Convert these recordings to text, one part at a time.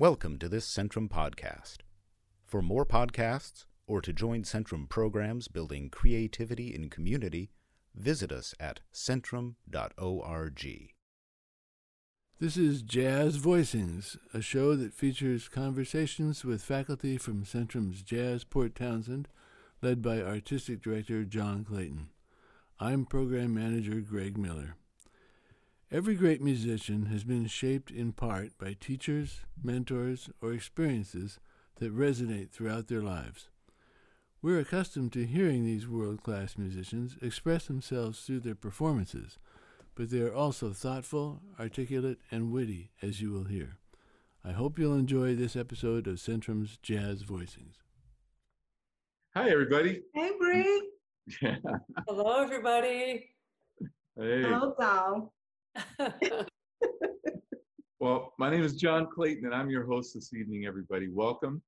Welcome to this Centrum podcast. For more podcasts or to join Centrum programs building creativity in community, visit us at centrum.org. This is Jazz Voicings, a show that features conversations with faculty from Centrum's Jazz Port Townsend, led by Artistic Director John Clayton. I'm Program Manager Greg Miller. Every great musician has been shaped in part by teachers, mentors, or experiences that resonate throughout their lives. We're accustomed to hearing these world class musicians express themselves through their performances, but they are also thoughtful, articulate, and witty, as you will hear. I hope you'll enjoy this episode of Centrum's Jazz Voicings. Hi, everybody. Hey, Bree. Hello, everybody. Hey. Hello, Dal. Well, my name is John Clayton, and I'm your host this evening, everybody. Welcome.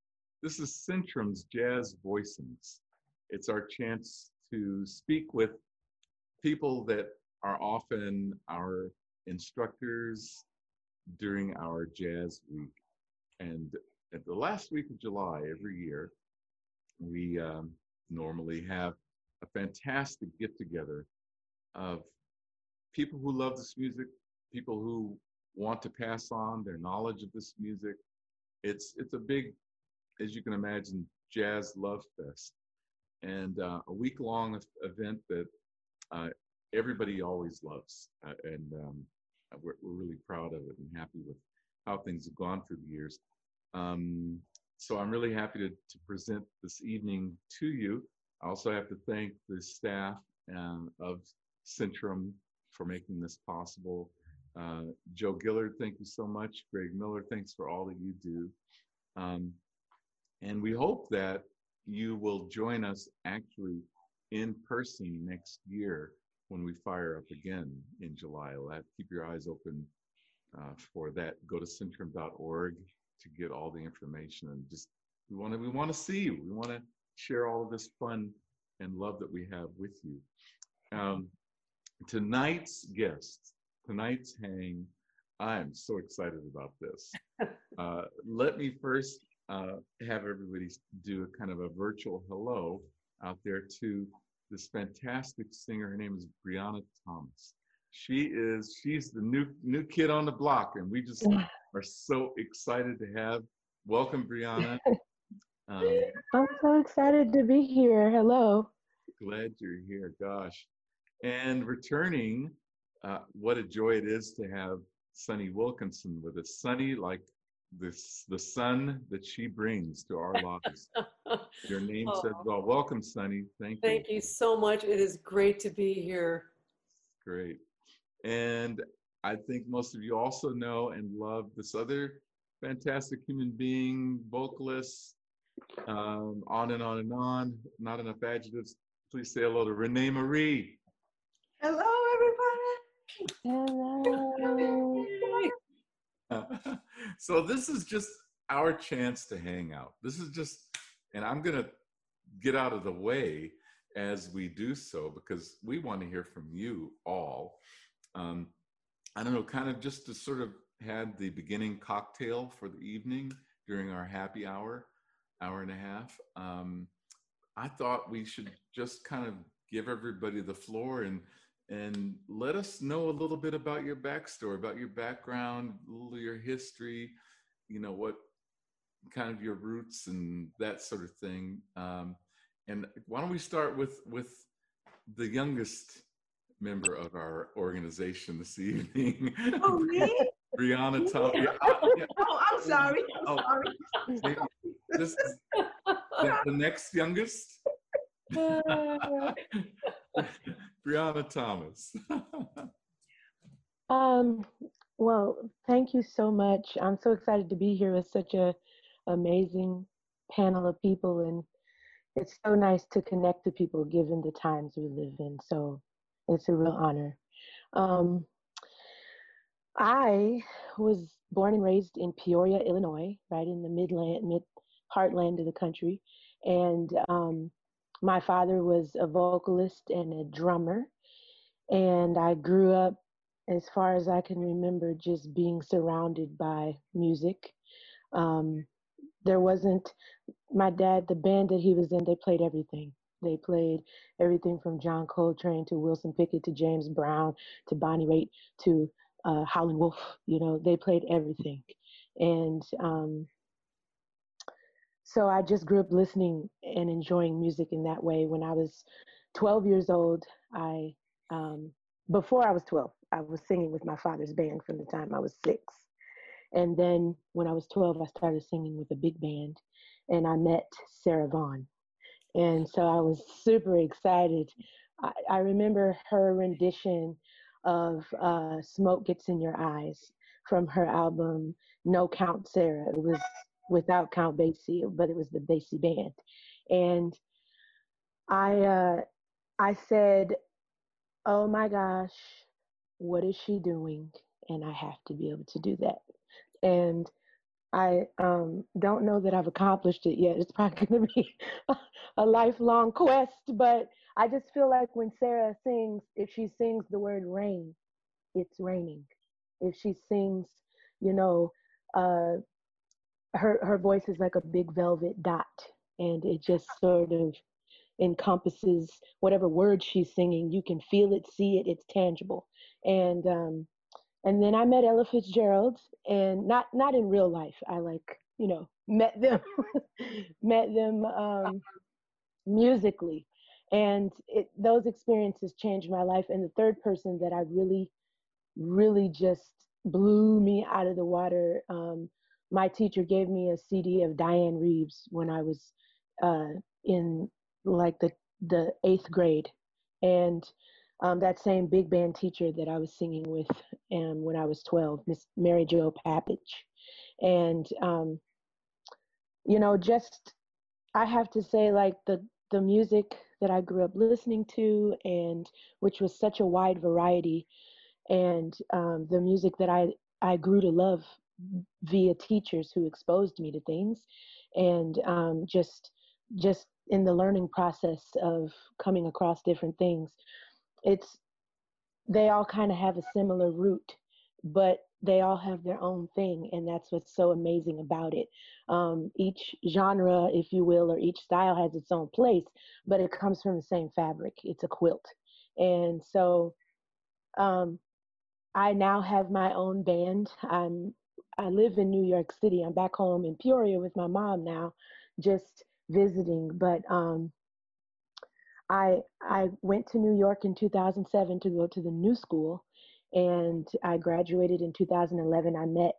This is Centrum's Jazz Voicings. It's our chance to speak with people that are often our instructors during our Jazz Week. And at the last week of July every year, we um, normally have a fantastic get together of people who love this music, people who want to pass on their knowledge of this music. It's it's a big, as you can imagine, jazz love fest, and uh, a week long event that uh, everybody always loves, uh, and um, we're, we're really proud of it and happy with how things have gone through the years. Um, so I'm really happy to, to present this evening to you. I also have to thank the staff um, of Centrum for making this possible. Uh, Joe Gillard, thank you so much. Greg Miller, thanks for all that you do. Um, and we hope that you will join us actually in person next year when we fire up again in July. Let, keep your eyes open uh, for that. Go to centrum.org to get all the information and just we want to we want to see you. We want to share all of this fun and love that we have with you. Um, tonight's guest, tonight's hang, I'm so excited about this. Uh, let me first uh, have everybody do a kind of a virtual hello out there to this fantastic singer. Her name is Brianna Thomas. She is she's the new new kid on the block, and we just are so excited to have. Welcome, Brianna. Um, I'm so excited to be here. Hello. glad you're here. Gosh, and returning, uh, what a joy it is to have Sunny Wilkinson with us. Sunny, like this, the sun that she brings to our lives. Your name says Aw. well. Welcome, Sunny. Thank you. Thank you so much. It is great to be here. Great. And I think most of you also know and love this other fantastic human being, vocalist, um, on and on and on. Not enough adjectives. Please say hello to Renee Marie. Hello, everybody. Hello. so this is just our chance to hang out. This is just, and I'm gonna get out of the way as we do so because we want to hear from you all. Um, I don't know, kind of just to sort of had the beginning cocktail for the evening during our happy hour, hour and a half. Um, I thought we should just kind of give everybody the floor and and let us know a little bit about your backstory, about your background, a little your history, you know, what kind of your roots and that sort of thing. Um, and why don't we start with with the youngest member of our organization this evening. Oh, me? Brianna Tom. yeah, uh, yeah, Oh, I'm sorry. Oh. Sorry. this is the, the next youngest. Brianna Thomas. um, well, thank you so much. I'm so excited to be here with such a amazing panel of people and it's so nice to connect to people given the times we live in. So it's a real honor. Um, I was born and raised in Peoria, Illinois, right in the midland, mid heartland of the country. And um, my father was a vocalist and a drummer. And I grew up, as far as I can remember, just being surrounded by music. Um, there wasn't my dad, the band that he was in, they played everything. They played everything from John Coltrane to Wilson Pickett to James Brown to Bonnie Raitt to uh, Howlin' Wolf. You know, they played everything, and um, so I just grew up listening and enjoying music in that way. When I was 12 years old, I um, before I was 12, I was singing with my father's band from the time I was six. And then when I was 12, I started singing with a big band and I met Sarah Vaughan. And so I was super excited. I, I remember her rendition of uh, Smoke Gets in Your Eyes from her album No Count Sarah. It was without Count Basie, but it was the Basie band. And I, uh, I said, oh my gosh, what is she doing? And I have to be able to do that. And I um, don't know that I've accomplished it yet. It's probably going to be a lifelong quest, but I just feel like when Sarah sings, if she sings the word rain, it's raining. If she sings, you know, uh, her her voice is like a big velvet dot, and it just sort of encompasses whatever word she's singing. You can feel it, see it, it's tangible. And um, and then I met Ella Fitzgerald, and not not in real life. I like you know met them met them um, musically, and it, those experiences changed my life. And the third person that I really really just blew me out of the water. Um, my teacher gave me a CD of Dianne Reeves when I was uh, in like the the eighth grade, and um, that same big band teacher that I was singing with um, when I was 12, Miss Mary Jo Papich, and um, you know, just I have to say, like the the music that I grew up listening to, and which was such a wide variety, and um, the music that I I grew to love via teachers who exposed me to things, and um, just just in the learning process of coming across different things it's they all kind of have a similar root but they all have their own thing and that's what's so amazing about it. Um, each genre if you will or each style has its own place but it comes from the same fabric. It's a quilt. And so um, i now have my own band. I'm i live in new york city i'm back home in peoria with my mom now just visiting, but um, I I went to New York in 2007 to go to the new school, and I graduated in 2011. I met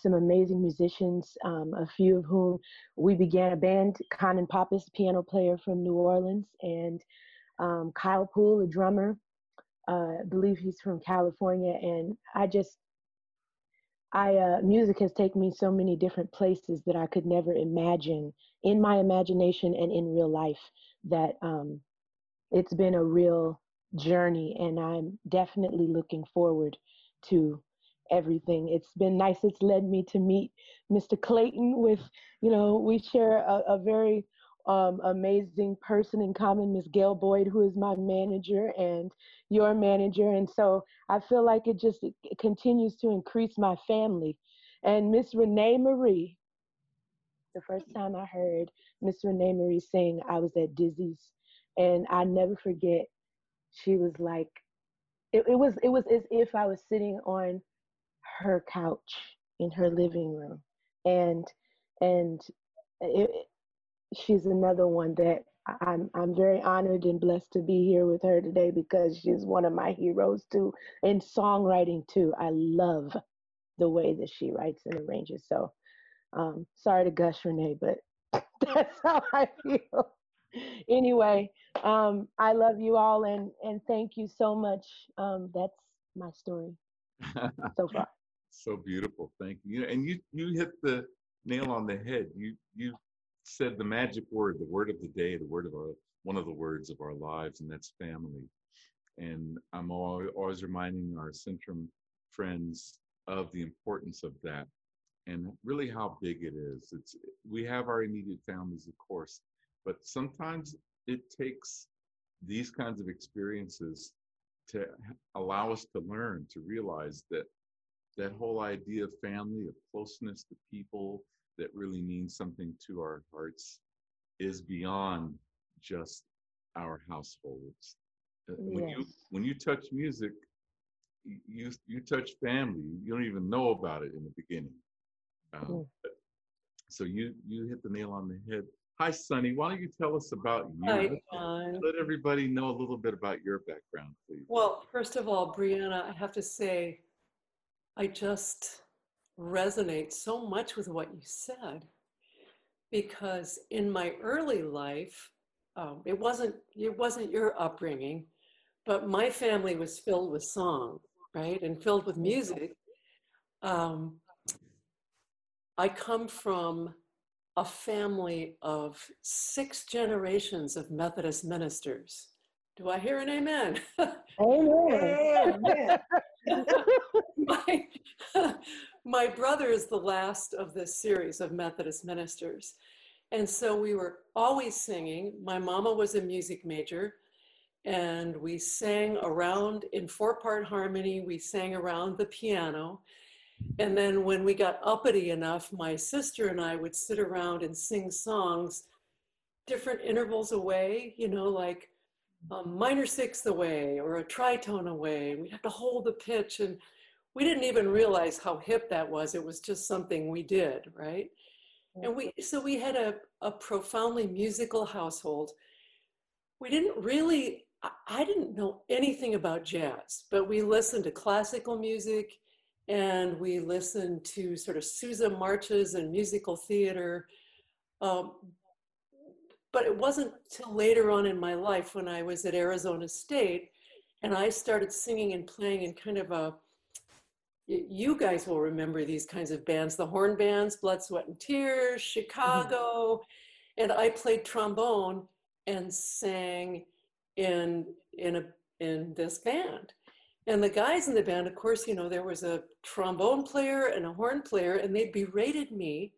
some amazing musicians, um, a few of whom we began a band. Conun Pappas, piano player from New Orleans, and um, Kyle Poole, a drummer. Uh, I believe he's from California, and I just I uh, music has taken me so many different places that I could never imagine in my imagination and in real life. That um, it's been a real journey, and I'm definitely looking forward to everything. It's been nice. It's led me to meet Mr. Clayton. With you know, we share a, a very um, amazing person in common, Miss Gail Boyd, who is my manager and your manager. And so I feel like it just it continues to increase my family. And Miss Renee Marie, the first time I heard Miss Renee Marie sing, I was at Dizzy's, and I never forget. She was like, it, it was it was as if I was sitting on her couch in her living room, and and it, she's another one that I'm I'm very honored and blessed to be here with her today because she's one of my heroes too in songwriting too. I love the way that she writes and arranges. So um, sorry to gush Renee, but that's how I feel. anyway, um, I love you all and and thank you so much. Um, that's my story so far. so beautiful, thank you. And you you hit the nail on the head. You you said the magic word, the word of the day, the word of our, one of the words of our lives, and that's family. And I'm always, reminding our Centrum friends of the importance of that and really how big it is. It's we have our immediate families, of course, but sometimes it takes these kinds of experiences to allow us to learn, to realize that that whole idea of family, of closeness to people, that really means something to our hearts is beyond just our households. Uh, When you when you touch music, you you touch family. You don't even know about it in the beginning. Um, but- so you you hit the nail on the head. Hi, Sunny. Why don't you tell us about you? Hi, Let- John. Let everybody know a little bit about your background, please. Well, first of all, Brianna, I have to say, I just resonate so much with what you said because in my early life, um, it wasn't it wasn't your upbringing, but my family was filled with song, right, and filled with music. Um, I come from a family of six generations of Methodist ministers. Do I hear an amen? Amen. Amen. my, my brother is the last of this series of Methodist ministers. And so we were always singing. My mama was a music major, and we sang around in four part harmony. We sang around the piano. And then when we got uppity enough, my sister and I would sit around and sing songs different intervals away, you know, like a minor sixth away or a tritone away. We'd have to hold the pitch and we didn't even realize how hip that was. It was just something we did, right? And we so we had a, a profoundly musical household. We didn't really I, didn't know anything about jazz, but we listened to classical music and we listened to sort of Sousa marches and musical theater. Um, but it wasn't till later on in my life when I was at Arizona State and I started singing and playing in kind of a you guys will remember these kinds of bands, the horn bands, Blood, Sweat, and Tears, mm-hmm. Chicago. And I played trombone and sang in in a in this band. And the guys in the band, of course, you know, there was a trombone player and a horn player, and they berated me.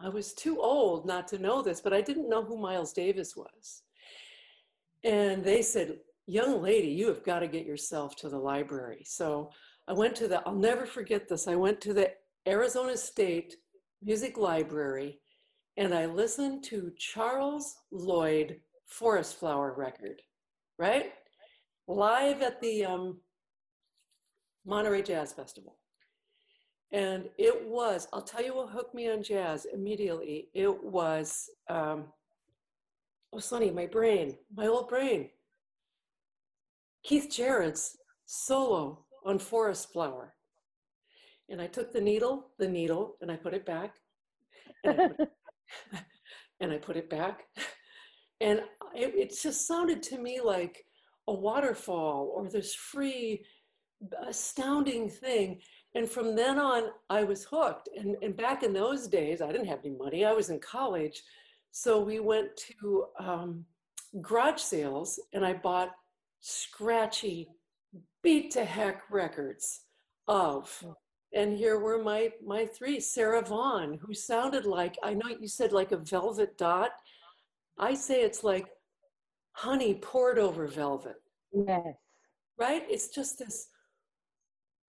I was too old not to know this, but I didn't know who Miles Davis was. And they said, Young lady, you have got to get yourself to the library. So I went to the, I'll never forget this. I went to the Arizona State Music Library and I listened to Charles Lloyd Forest Flower record, right? Live at the um, Monterey Jazz Festival. And it was, I'll tell you what hooked me on jazz immediately. It was, um, oh, Sunny, my brain, my old brain. Keith Jarrett's solo on Forest Flower. And I took the needle, the needle, and I put it back. And I put, and I put it back. And it, it just sounded to me like a waterfall or this free, astounding thing. And from then on, I was hooked. And, and back in those days, I didn't have any money. I was in college. So we went to um, garage sales and I bought scratchy, beat to heck records of. And here were my my three, Sarah Vaughan, who sounded like I know you said like a velvet dot. I say it's like honey poured over velvet Yes. right? It's just this,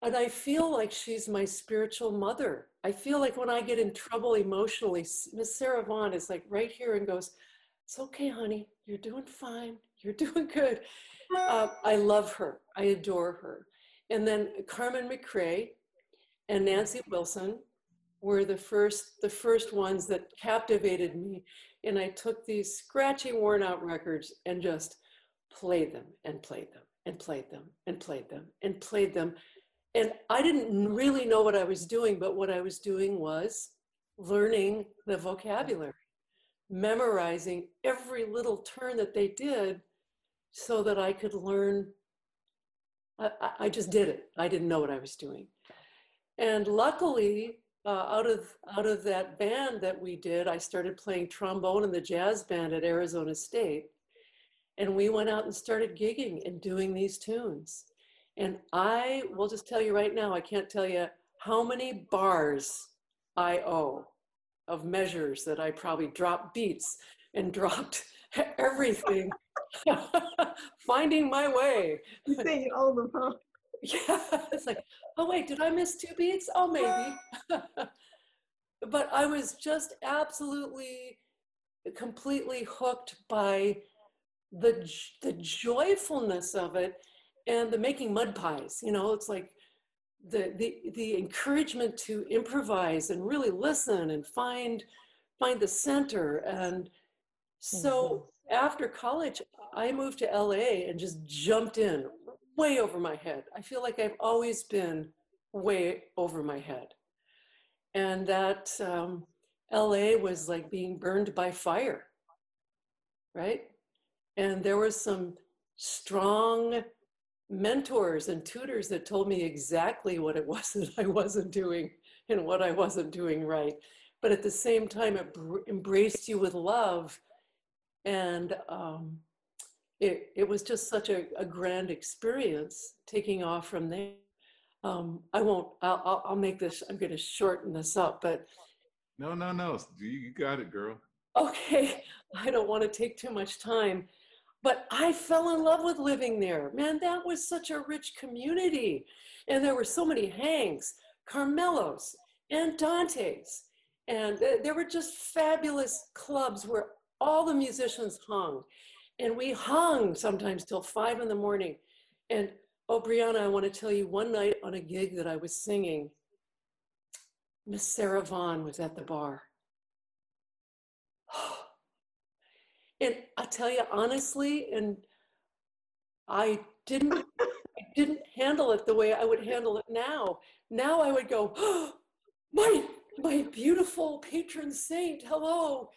and I feel like she's my spiritual mother. I feel like when I get in trouble emotionally, Miss Sarah Vaughan is like right here and goes, "It's okay, honey. You're doing fine. You're doing good." Uh, I love her. I adore her. And then Carmen McRae and Nancy Wilson were the first the first ones that captivated me. And I took these scratchy, worn out records and just played them and played them and played them and played them and played them. And I didn't really know what I was doing, but what I was doing was learning the vocabulary, memorizing every little turn that they did so that I could learn. I, I- just did it. I didn't know what I was doing. And luckily, uh, out of out of that band that we did, I started playing trombone in the jazz band at Arizona State, and we went out and started gigging and doing these tunes. And I will just tell you right now, I can't tell you how many bars I owe of measures that I probably dropped beats and dropped everything, finding my way. You say you own them, huh? Yeah, it's like, oh wait, did I miss two beats? Oh, maybe. but I was just absolutely, completely hooked by the the joyfulness of it and the making mud pies. You know, it's like the the the encouragement to improvise and really listen and find find the center. And so after college, I moved to LA and just jumped in way over my head. I feel like I've always been way over my head. And that um, LA was like being burned by fire, right? And there was some strong mentors and tutors that told me exactly what it was that I wasn't doing and what I wasn't doing right. But at the same time, it br- embraced you with love. And um, it, it was just such a, a grand experience taking off from there. Um, I won't, I'll, I'll, I'll make this, I'm going to shorten this up, but No, no, no. You got it, girl. okay, I don't want to take too much time, but I fell in love with living there. Man, that was such a rich community. And there were so many Hanks, Carmelos and Donte's. And th- there were just fabulous clubs where all the musicians hung. And we hung sometimes till five in the morning. And oh, Brianna, I want to tell you one night on a gig that I was singing, Miss Sarah Vaughan was at the bar. And I tell you honestly, and I didn't I didn't handle it the way I would handle it now. Now I would go, oh, my my beautiful patron saint, hello.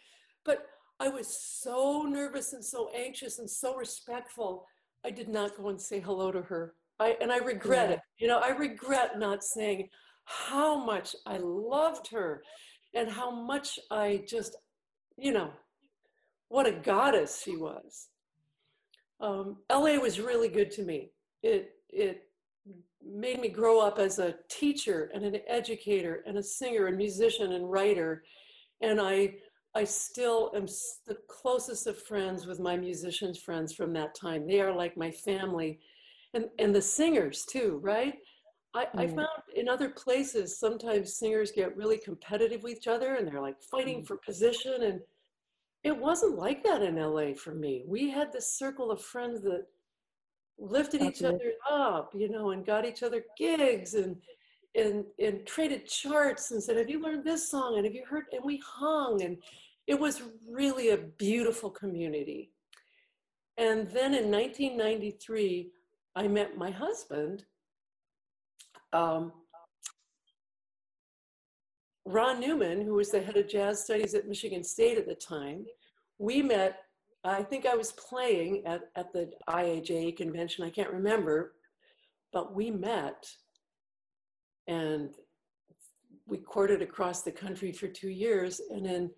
But I was so nervous and so anxious and so respectful. I did not go and say hello to her. I and I regret Yeah. it. You know, I regret not saying how much I loved her and how much I just, you know, what a goddess she was. Um, LA was really good to me. It it made me grow up as a teacher and an educator and a singer and musician and writer, and I I still am the closest of friends with my musicians friends from that time. They are like my family, and and the singers too, right? I, I Mm. found in other places sometimes singers get really competitive with each other and they're like fighting for position and it wasn't like that in LA for me. We had this circle of friends that lifted each other up, you know, and got each other gigs and and and traded charts and said, "Have you learned this song? And have you heard?" And we hung, and it was really a beautiful community. And then in 1993, I met my husband, um, Ron Newman, who was the head of jazz studies at Michigan State at the time. We met, I think I was playing at, at the IAJ convention, I can't remember, but we met and we courted across the country for two years. And then,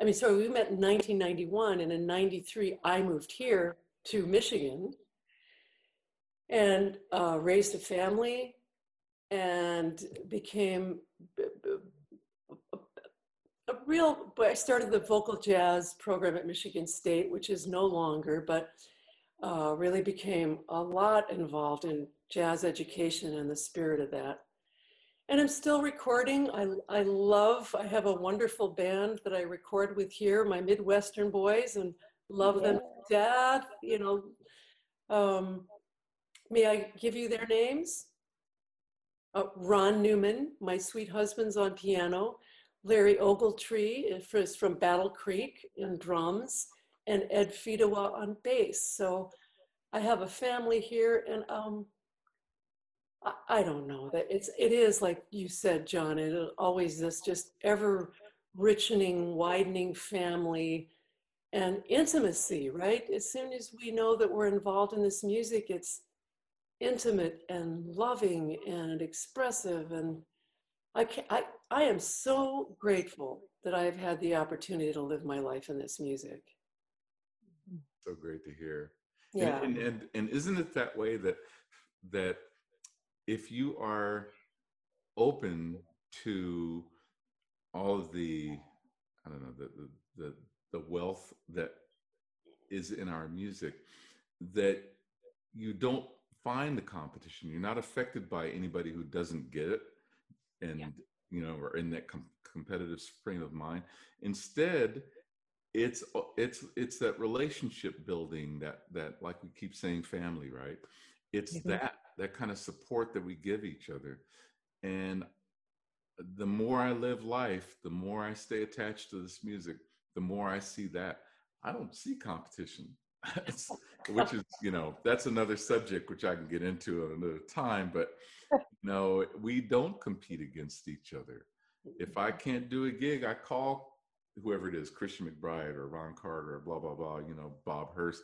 I mean, sorry, we met in 1991, and in 93, I moved here to Michigan and uh, raised a family and became real but i started the vocal jazz program at michigan state which is no longer but uh, really became a lot involved in jazz education and the spirit of that. And i'm still recording. I, I love i have a wonderful band that i record with here my midwestern boys and love them to death you know. Um, may i give you their names? Uh, ron newman my sweet husband's on piano Larry Ogletree is from Battle Creek in drums, and Ed Fedewa on bass. So I have a family here, and um, I, I don't know that it's it is like you said, John. It always this just ever richening, widening family and intimacy. Right? As soon as we know that we're involved in this music, it's intimate and loving and expressive and I, can, I, I am so grateful that I have had the opportunity to live my life in this music. So great to hear. And- Yeah. And, and, and isn't it that way that that if you are open to all of the I don't know the the, the wealth that is in our music that you don't find the competition you're not affected by anybody who doesn't get it and you know, or in that com- competitive frame of mind. Instead, it's it's it's that relationship building that that like we keep saying family, right? It's Mhm. that that kind of support that we give each other. And the more I live life, the more I stay attached to this music, the more I see that. I don't see competition. Which is, you know, that's another subject which I can get into at another time. But no, we don't compete against each other. If I can't do a gig, I call whoever it is, Christian McBride or Ron Carter or blah blah blah, you know, Bob Hurst.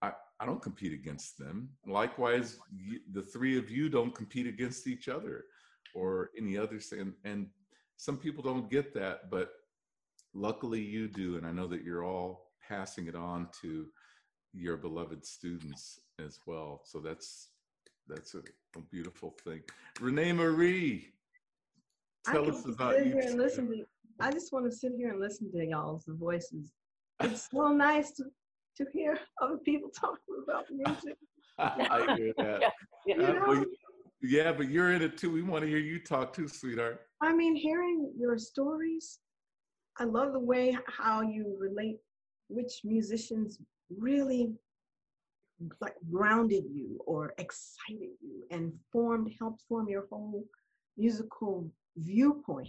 I, I don't compete against them. Likewise, the three of you don't compete against each other or any others. And, and some people don't get that, but luckily you do. And I know that you're all passing it on to your beloved students as well. So that's that's a, a beautiful thing. Renee Marie, I tell can us about sit you. here and listen to. I just want to sit here and listen to y'all's voices. It's so nice to to hear other people talking about music. I hear that. Yeah. You Uh, know, well, yeah, but you're in it too. We want to hear you talk too, sweetheart. I mean, hearing your stories, I love the way how you relate which musicians really like grounded you or excited you and formed helped form your whole musical viewpoint.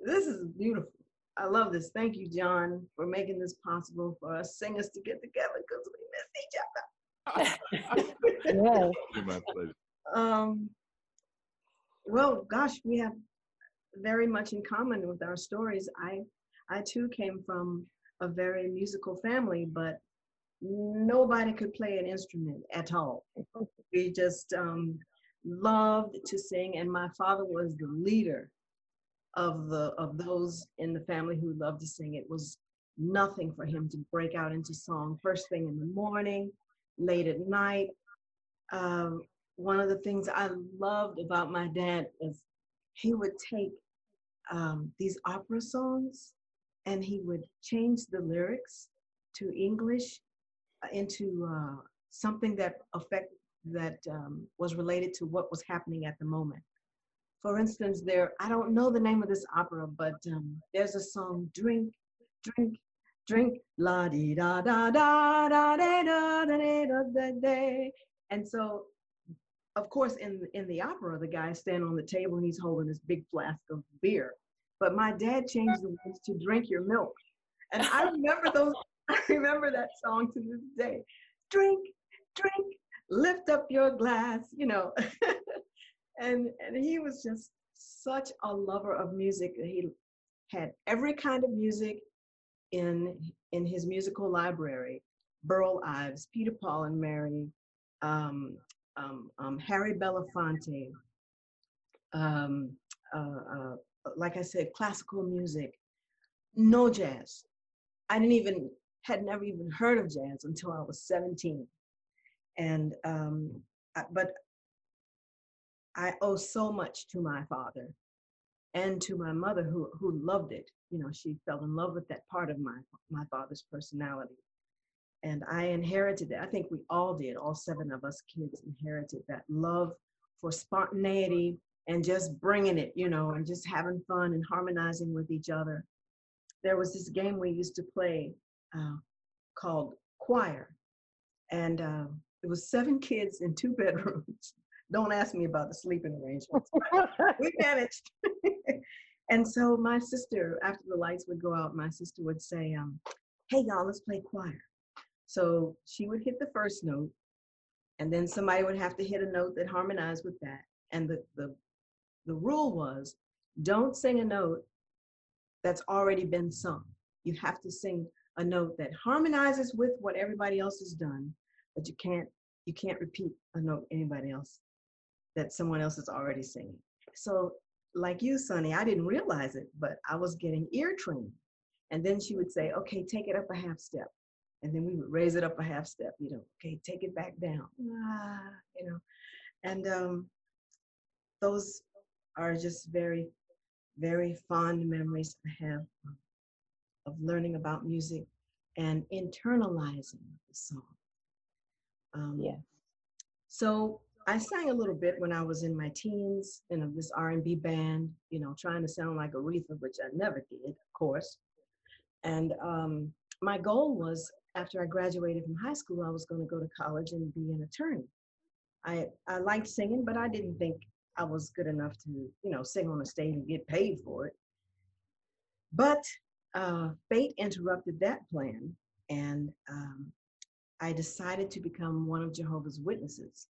this is beautiful. I love this. Thank you, John, for making this possible for us singers to get together because we miss each other. Yes. Um, well, gosh, we have very much in common with our stories. I, I too came from a very musical family, but nobody could play an instrument at all. We just um, loved to sing, and my father was the leader of the of those in the family who loved to sing. It was nothing for him to break out into song first thing in the morning, late at night. Um, one of the things I loved about my dad is he would take um, these opera songs and he would change the lyrics to English into uh, something that affect that um, was related to what was happening at the moment. For instance, there I don't know the name of this opera, but um, there's a song "Drink, Drink, Drink, la di da da da da da da da da da da," and so of course, in in the opera, the guy's standing on the table and he's holding this big flask of beer. But my dad changed the words to "drink your milk," and I remember those. I remember that song to this day. Drink, drink, lift up your glass. You know, and and he was just such a lover of music. He had every kind of music in in his musical library. Burl Ives, Peter Paul and Mary, um, um, um, Harry Belafonte, um, uh, uh, like I said, classical music, no jazz. I didn't even, had never even heard of jazz until I was 17. And, um, but I owe so much to my father and to my mother who, who loved it. You know, she fell in love with that part of my, my father's personality and I inherited it. I think we all did. All seven of us kids inherited that love for spontaneity and just bringing it, you know, and just having fun and harmonizing with each other. There was this game we used to play uh, called Choir, and uh, it was seven kids in two bedrooms. Don't ask me about the sleeping arrangements. we managed. and so my sister, after the lights would go out, my sister would say, um, "Hey y'all, let's play choir." So she would hit the first note, and then somebody would have to hit a note that harmonized with that. And the the the rule was, don't sing a note that's already been sung. You have to sing a note that harmonizes with what everybody else has done, but you can't you can't repeat a note anybody else that someone else is already singing. So like you, Sunny, I didn't realize it, but I was getting ear trained. And then she would say, okay, take it up a half step and then we would raise it up a half step, you know, okay, take it back down, ah, you know, and um, those are just very, very fond memories I have of learning about music and internalizing the song. Um, Yeah. So I sang a little bit when I was in my teens in this R&B band, you know, trying to sound like Aretha, which I never did, of course. And um, my goal was after I graduated from high school, I was going to go to college and be an attorney. I, I liked singing, but I didn't think I was good enough to, you know, sing on a stage and get paid for it. But uh, fate interrupted that plan, and um, I decided to become one of Jehovah's Witnesses.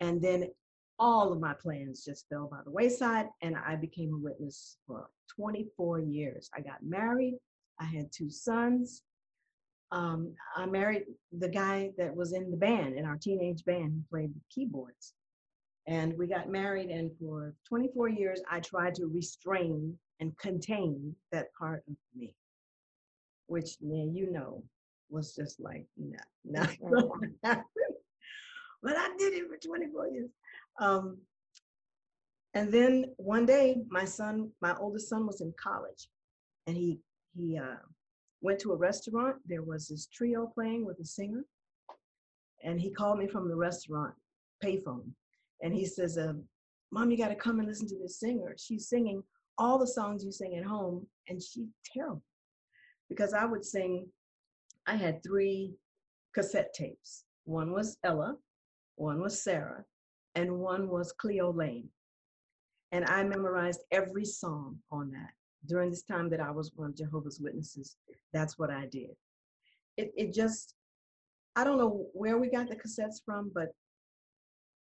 And then all of my plans just fell by the wayside, and I became a witness for 24 years. I got married, I had two sons. Um, I married the guy that was in the band, in our teenage band, who played the keyboards. And we got married, and for 24 years, I tried to restrain and contain that part of me, which, man, you know, was just like, nah, to happen. But I did it for 24 years. Um, and then one day, my son, my oldest son, was in college, and he he uh, went to a restaurant. There was this trio playing with a singer, and he called me from the restaurant payphone, and he says, uh, "Mom, you got to come and listen to this singer. She's singing all the songs you sing at home, and she's terrible." Because I would sing, I had three cassette tapes. One was Ella, one was Sarah, and one was Cleo Laine. And I memorized every song on that during this time that I was one of Jehovah's Witnesses. That's what I did. It, it just, I don't know where we got the cassettes from, but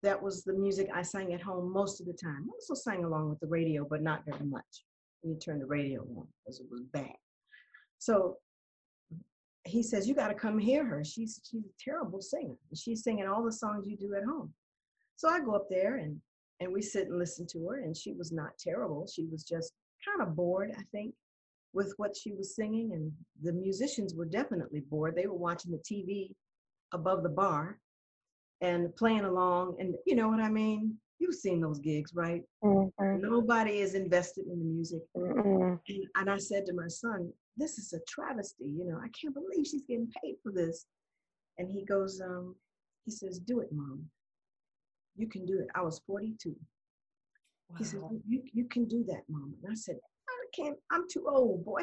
that was the music I sang at home most of the time. I also sang along with the radio, but not very much. You turn the radio on because it was bad. So he says, You got to come hear her. She's, she's a terrible singer. She's singing all the songs you do at home. So I go up there and, and we sit and listen to her, and she was not terrible. She was just kind of bored, I think, with what she was singing. And the musicians were definitely bored. They were watching the TV above the bar and playing along. And you know what I mean? You've seen those gigs, right? Mm-hmm. Nobody is invested in the music. Mm-hmm. And, and I said to my son, This is a travesty. You know, I can't believe she's getting paid for this. And he goes, um, He says, Do it, mom. You can do it. I was 42. Wow. He said, you, you can do that, mom. And I said, I can't, I'm too old, boy.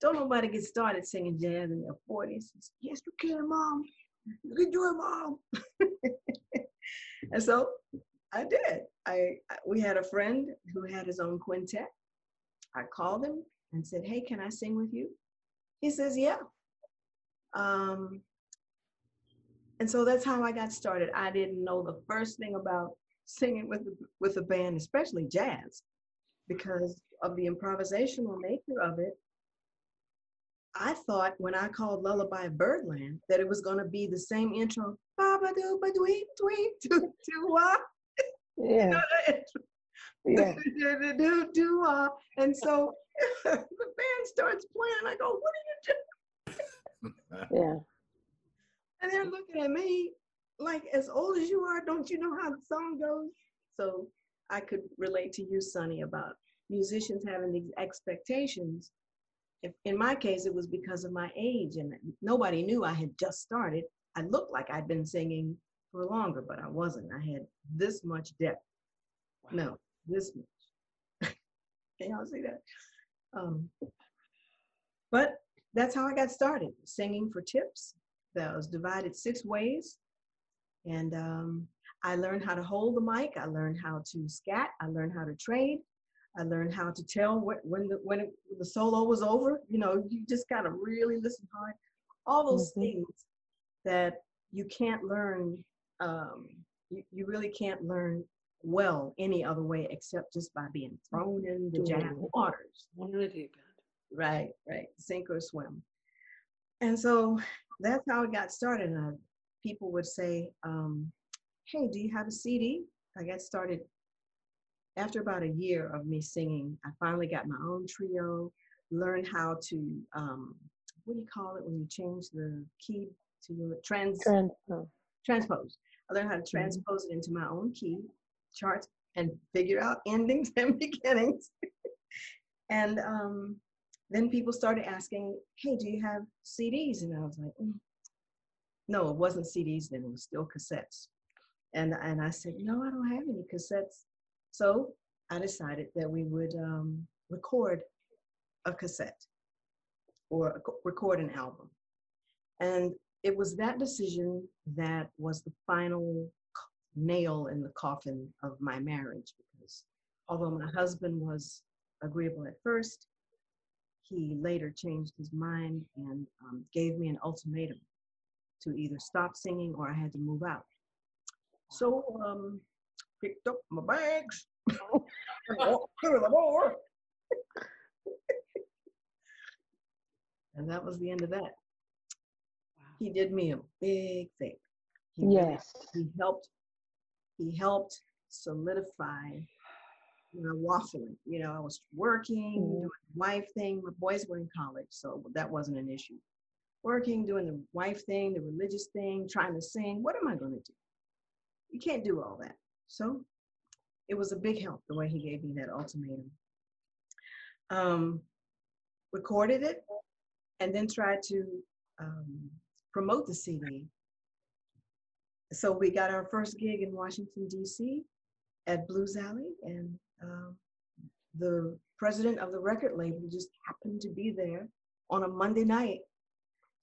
Don't nobody get started singing jazz in their 40s. Said, yes, you can, mom. You can do it, mom. and so I did. I, I we had a friend who had his own quintet. I called him and said, "Hey, can I sing with you?" He says, "Yeah." Um, and so that's how I got started. I didn't know the first thing about singing with with a band, especially jazz, because of the improvisational nature of it. I thought when I called Lullaby Birdland that it was going to be the same intro, ba doo ba dwee dwee doo doo wah. Yeah. yeah. do do uh, and so the band starts playing. I go, what are you doing? yeah. And they're looking at me like, as old as you are, don't you know how the song goes? So I could relate to you, Sunny, about musicians having these expectations. If, in my case, it was because of my age, and nobody knew I had just started. I looked like I'd been singing for longer, but I wasn't. I had this much depth. Wow. No, this much. Can y'all see that? Um, but that's how I got started, singing for tips. That was divided six ways. And um, I learned how to hold the mic. I learned how to scat. I learned how to trade. I learned how to tell what, when the when it, the solo was over. You know, you just gotta really listen hard. All those mm-hmm. things that you can't learn. Um, you, you really can't learn well any other way except just by being thrown in the jazz waters. One in a deep end. Right, right. Sink or swim. And so that's how it got started. And I people would say, um, hey, do you have a CD? I got started after about a year of me singing. I finally got my own trio, learned how to, um, what do you call it when you change the key to your trans, transpose. transpose. I learned how to mm-hmm. transpose mm-hmm. it into my own key, charts, and figure out endings and beginnings. and um, then people started asking, hey, do you have CDs? And I was like, mm, no, it wasn't CDs then, it was still cassettes. And, and I said, no, I don't have any cassettes. So I decided that we would um, record a cassette or record an album. And it was that decision that was the final nail in the coffin of my marriage because although my husband was agreeable at first, he later changed his mind and um, gave me an ultimatum to either stop singing or I had to move out. So um, picked up my bags and walked through the door. and that was the end of that. He did me a big thing. He yes. Really, he helped. He helped solidify you know, waffling. You know, I was working, mm. doing the wife thing. My boys were in college, so that wasn't an issue. Working, doing the wife thing, the religious thing, trying to sing. What am I going to do? You can't do all that. So it was a big help the way he gave me that ultimatum. Um, recorded it, and then tried to um, promote the CD. So we got our first gig in Washington, D.C. at Blues Alley, and um, the president of the record label just happened to be there on a Monday night.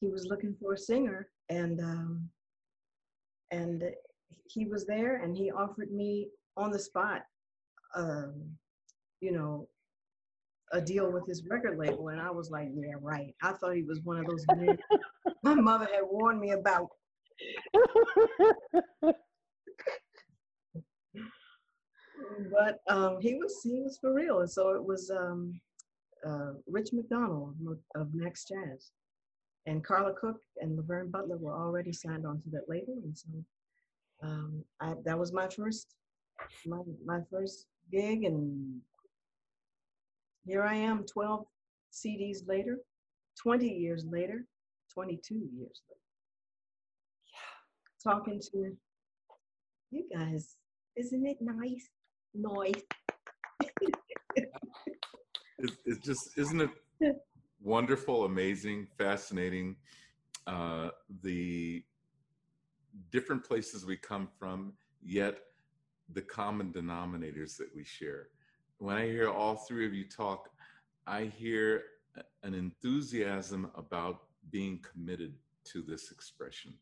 He was looking for a singer, and um, and he was there, and he offered me on the spot, um, you know, a deal with his record label, and I was like, yeah, right. I thought he was one of those men my mother had warned me about. but um, he was he was for real, and so it was um, uh, Rich McDonnell of Max Jazz, and Carla Cook and Laverne Butler were already signed onto that label, and so um, I, that was my first my my first gig, and here I am, 12 CDs later, 20 years later, 22 years later. Yeah, talking to you guys. Isn't it nice? noise. it's, it's just, isn't it wonderful, amazing, fascinating? Uh, the different places we come from, yet the common denominators that we share. When I hear all three of you talk, I hear an enthusiasm about being committed to this expression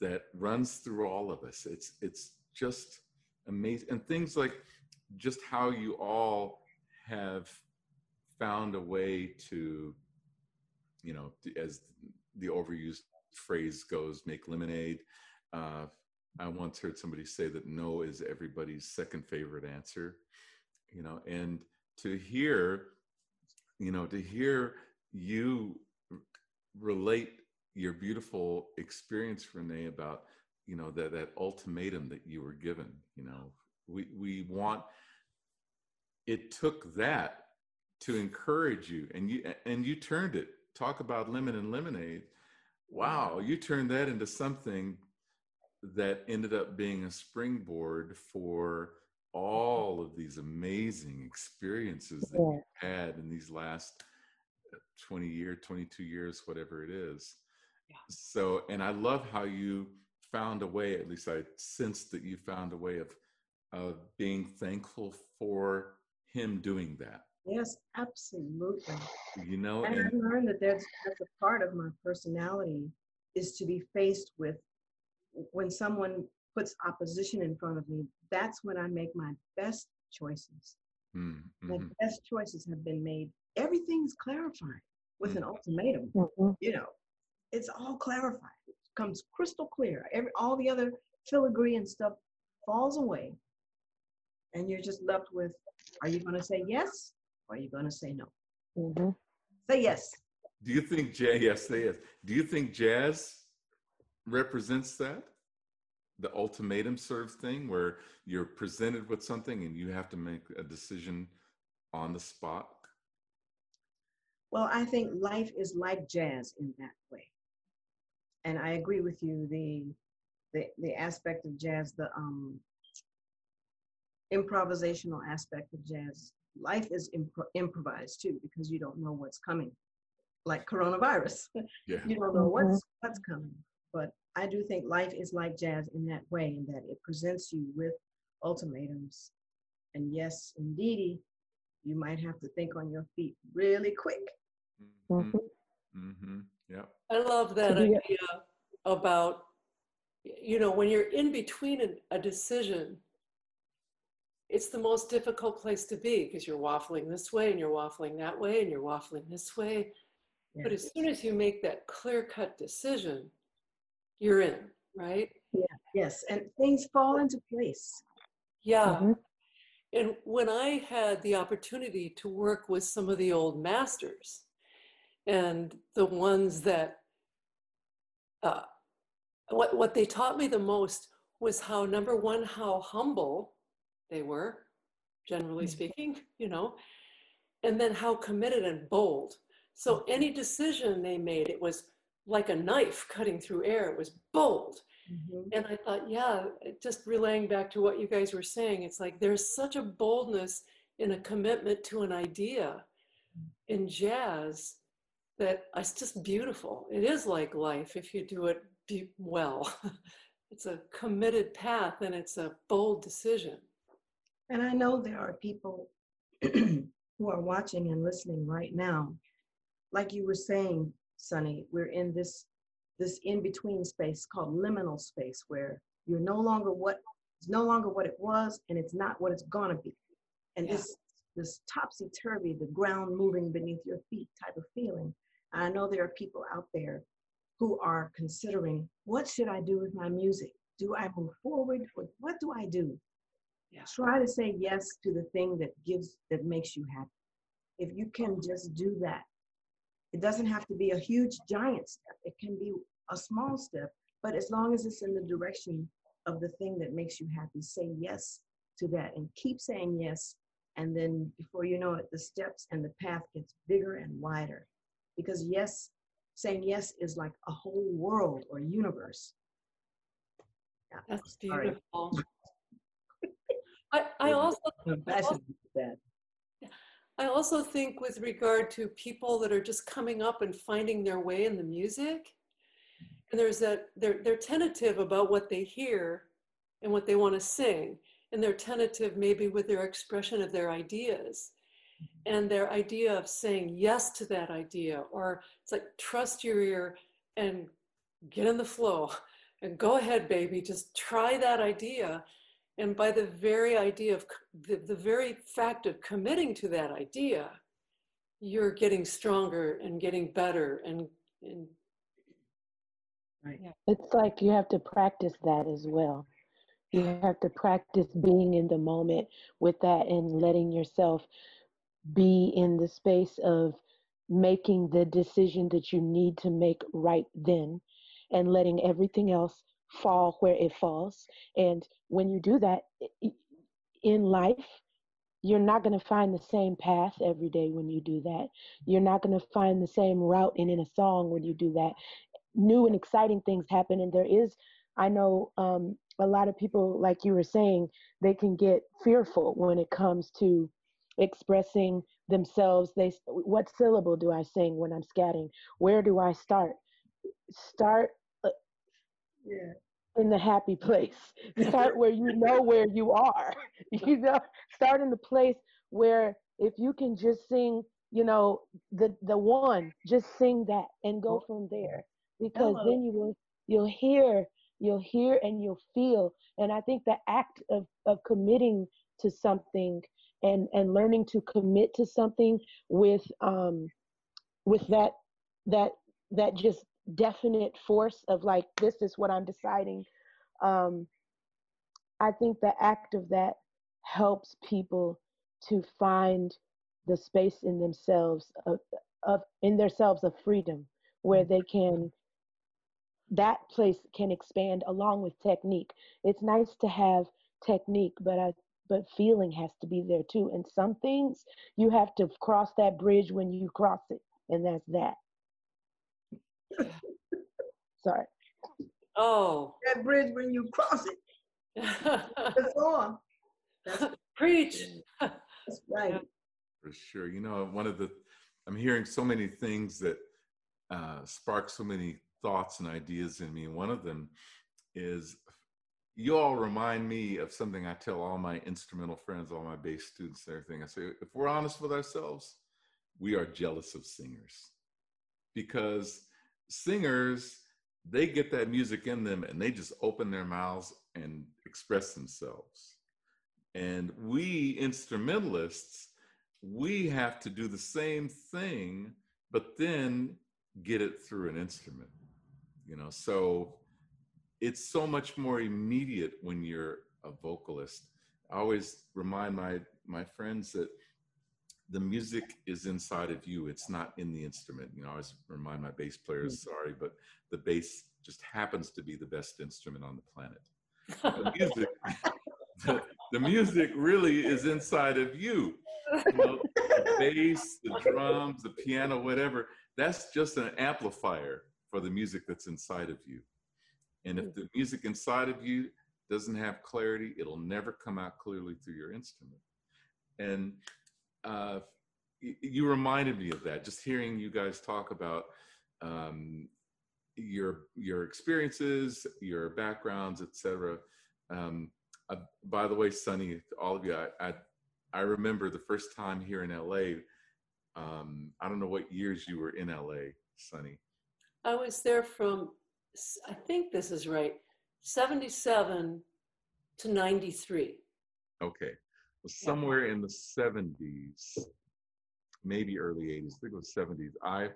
that runs through all of us. It's it's just amazing and things like just how you all have found a way to you know as the overused phrase goes make lemonade. Uh, i once heard somebody say that no is everybody's second favorite answer you know and to hear you know to hear you relate your beautiful experience renee about you know that that ultimatum that you were given you know we we want it took that to encourage you and you and you turned it. Talk about lemon and lemonade wow you turned that into something that ended up being a springboard for all of these amazing experiences that yeah. you've had in these last uh, 20 years 22 years whatever it is yeah. so and i love how you found a way, at least I sensed that you found a way of of being thankful for him doing that. Yes, absolutely. You know, and, and I learned that that's that's a part of my personality is to be faced with when someone puts opposition in front of me. That's when I make my best choices. Mm-hmm. My best choices have been made. Everything's clarified with mm-hmm. an ultimatum. Mm-hmm. You know, it's all clarified comes crystal clear. Every all the other filigree and stuff falls away, and you're just left with: Are you going to say yes, or are you going to say no? Mm-hmm. Say yes. Do you think jazz? Yes, say yes. Do you think jazz represents that? The ultimatum sort of thing, where you're presented with something and you have to make a decision on the spot. Well, I think life is like jazz in that way and I agree with you. The the the aspect of jazz, the um, improvisational aspect of jazz. Life is impro- improvised too because you don't know what's coming, like coronavirus. Yeah. you don't know what's mm-hmm. what's coming. But I do think life is like jazz in that way, in that it presents you with ultimatums. And yes, indeed, you might have to think on your feet really quick. Mm-hmm. Mm-hmm. Yeah. I love that idea about, you know, when you're in between a, a decision, it's the most difficult place to be because you're waffling this way and you're waffling that way and you're waffling this way. Yeah. But as soon as you make that clear cut decision, you're in, right? Yeah, yes. And things fall into place. Yeah. Mm-hmm. And when I had the opportunity to work with some of the old masters and the ones that, uh, what, what they taught me the most was how, number one, how humble they were, generally mm-hmm. speaking, you know, and then how committed and bold. So mm-hmm. any decision they made, it was like a knife cutting through air. It was bold. Mm-hmm. And I thought, yeah, just relaying back to what you guys were saying, it's like there's such a boldness in a commitment to an idea in jazz that it's just beautiful. It is like life if you do it well. it's a committed path and it's a bold decision. And I know there are people who are watching and listening right now. Like you were saying, Sunny, we're in this this in-between space called liminal space where you're no longer what it's no longer what it was and it's not what it's gonna be. And yeah. this this topsy-turvy, the ground moving beneath your feet type of feeling. And I know there are people out there who are considering what should I do with my music? Do I move forward? Or what do I do? Yeah. Try to say yes to the thing that gives that makes you happy. If you can just do that, it doesn't have to be a huge giant step. It can be a small step, but as long as it's in the direction of the thing that makes you happy, say yes to that and keep saying yes. And then before you know it, the steps and the path gets bigger and wider. Because yes, saying yes is like a whole world or universe. Yeah. That's beautiful. I, I also, I also, I also think with regard to people that are just coming up and finding their way in the music, and there's that they're they're tentative about what they hear and what they want to sing, and they're tentative maybe with their expression of their ideas. And their idea of saying yes to that idea, or it's like trust your ear and get in the flow and go ahead, baby, just try that idea and by the very idea of the, the very fact of committing to that idea, you're getting stronger and getting better and, and right. It's like you have to practice that as well. You have to practice being in the moment with that and letting yourself be in the space of making the decision that you need to make right then and letting everything else fall where it falls. And when you do that in life, you're not going to find the same path every day when you do that. You're not going to find the same route in, in a song when you do that. New and exciting things happen. And there is, I know um, a lot of people, like you were saying, they can get fearful when it comes to expressing themselves. They, what syllable do I sing when I'm scatting? Where do I start? Start yeah. in the happy place. Start where you know where you are. You know, start in the place where if you can just sing, you know, the the one, just sing that and go from there. Because Hello. then you will you'll hear, you'll hear and you'll feel. And I think the act of of committing to something and and learning to commit to something with um with that that that just definite force of like this is what i'm deciding. Um, i think the act of that helps people to find the space in themselves of, of in themselves of freedom where they can that place can expand along with technique. It's nice to have technique but i but feeling has to be there too. And some things you have to cross that bridge when you cross it and that's that Sorry. Oh. That bridge when you cross it. it's on. Preach. That's right. For sure. You know, one of the, I'm hearing so many things that uh, spark so many thoughts and ideas in me. One of them is you all remind me of something I tell all my instrumental friends, all my bass students, and everything. I say, if we're honest with ourselves, we are jealous of singers because singers, they get that music in them and they just open their mouths and express themselves. And we instrumentalists, we have to do the same thing, but then get it through an instrument. You know, so it's so much more immediate when you're a vocalist. I always remind my my friends that the music is inside of you. It's not in the instrument. You know, I always remind my bass players, hmm. sorry, but the bass just happens to be the best instrument on the planet. The music, the, the, music really is inside of you. you know, the bass, the drums, the piano, whatever. That's just an amplifier for the music that's inside of you. And if the music inside of you doesn't have clarity, it'll never come out clearly through your instrument. And uh, you reminded me of that, just hearing you guys talk about um, your your experiences, your backgrounds, etc. Um, uh, by the way, Sunny, all of you, I, I, I remember the first time here in LA. Um, I don't know what years you were in LA, Sunny. I was there from I think this is right, 77 to 93. Okay. Well, somewhere in the 70s, maybe early 80s, I think it was 70s, I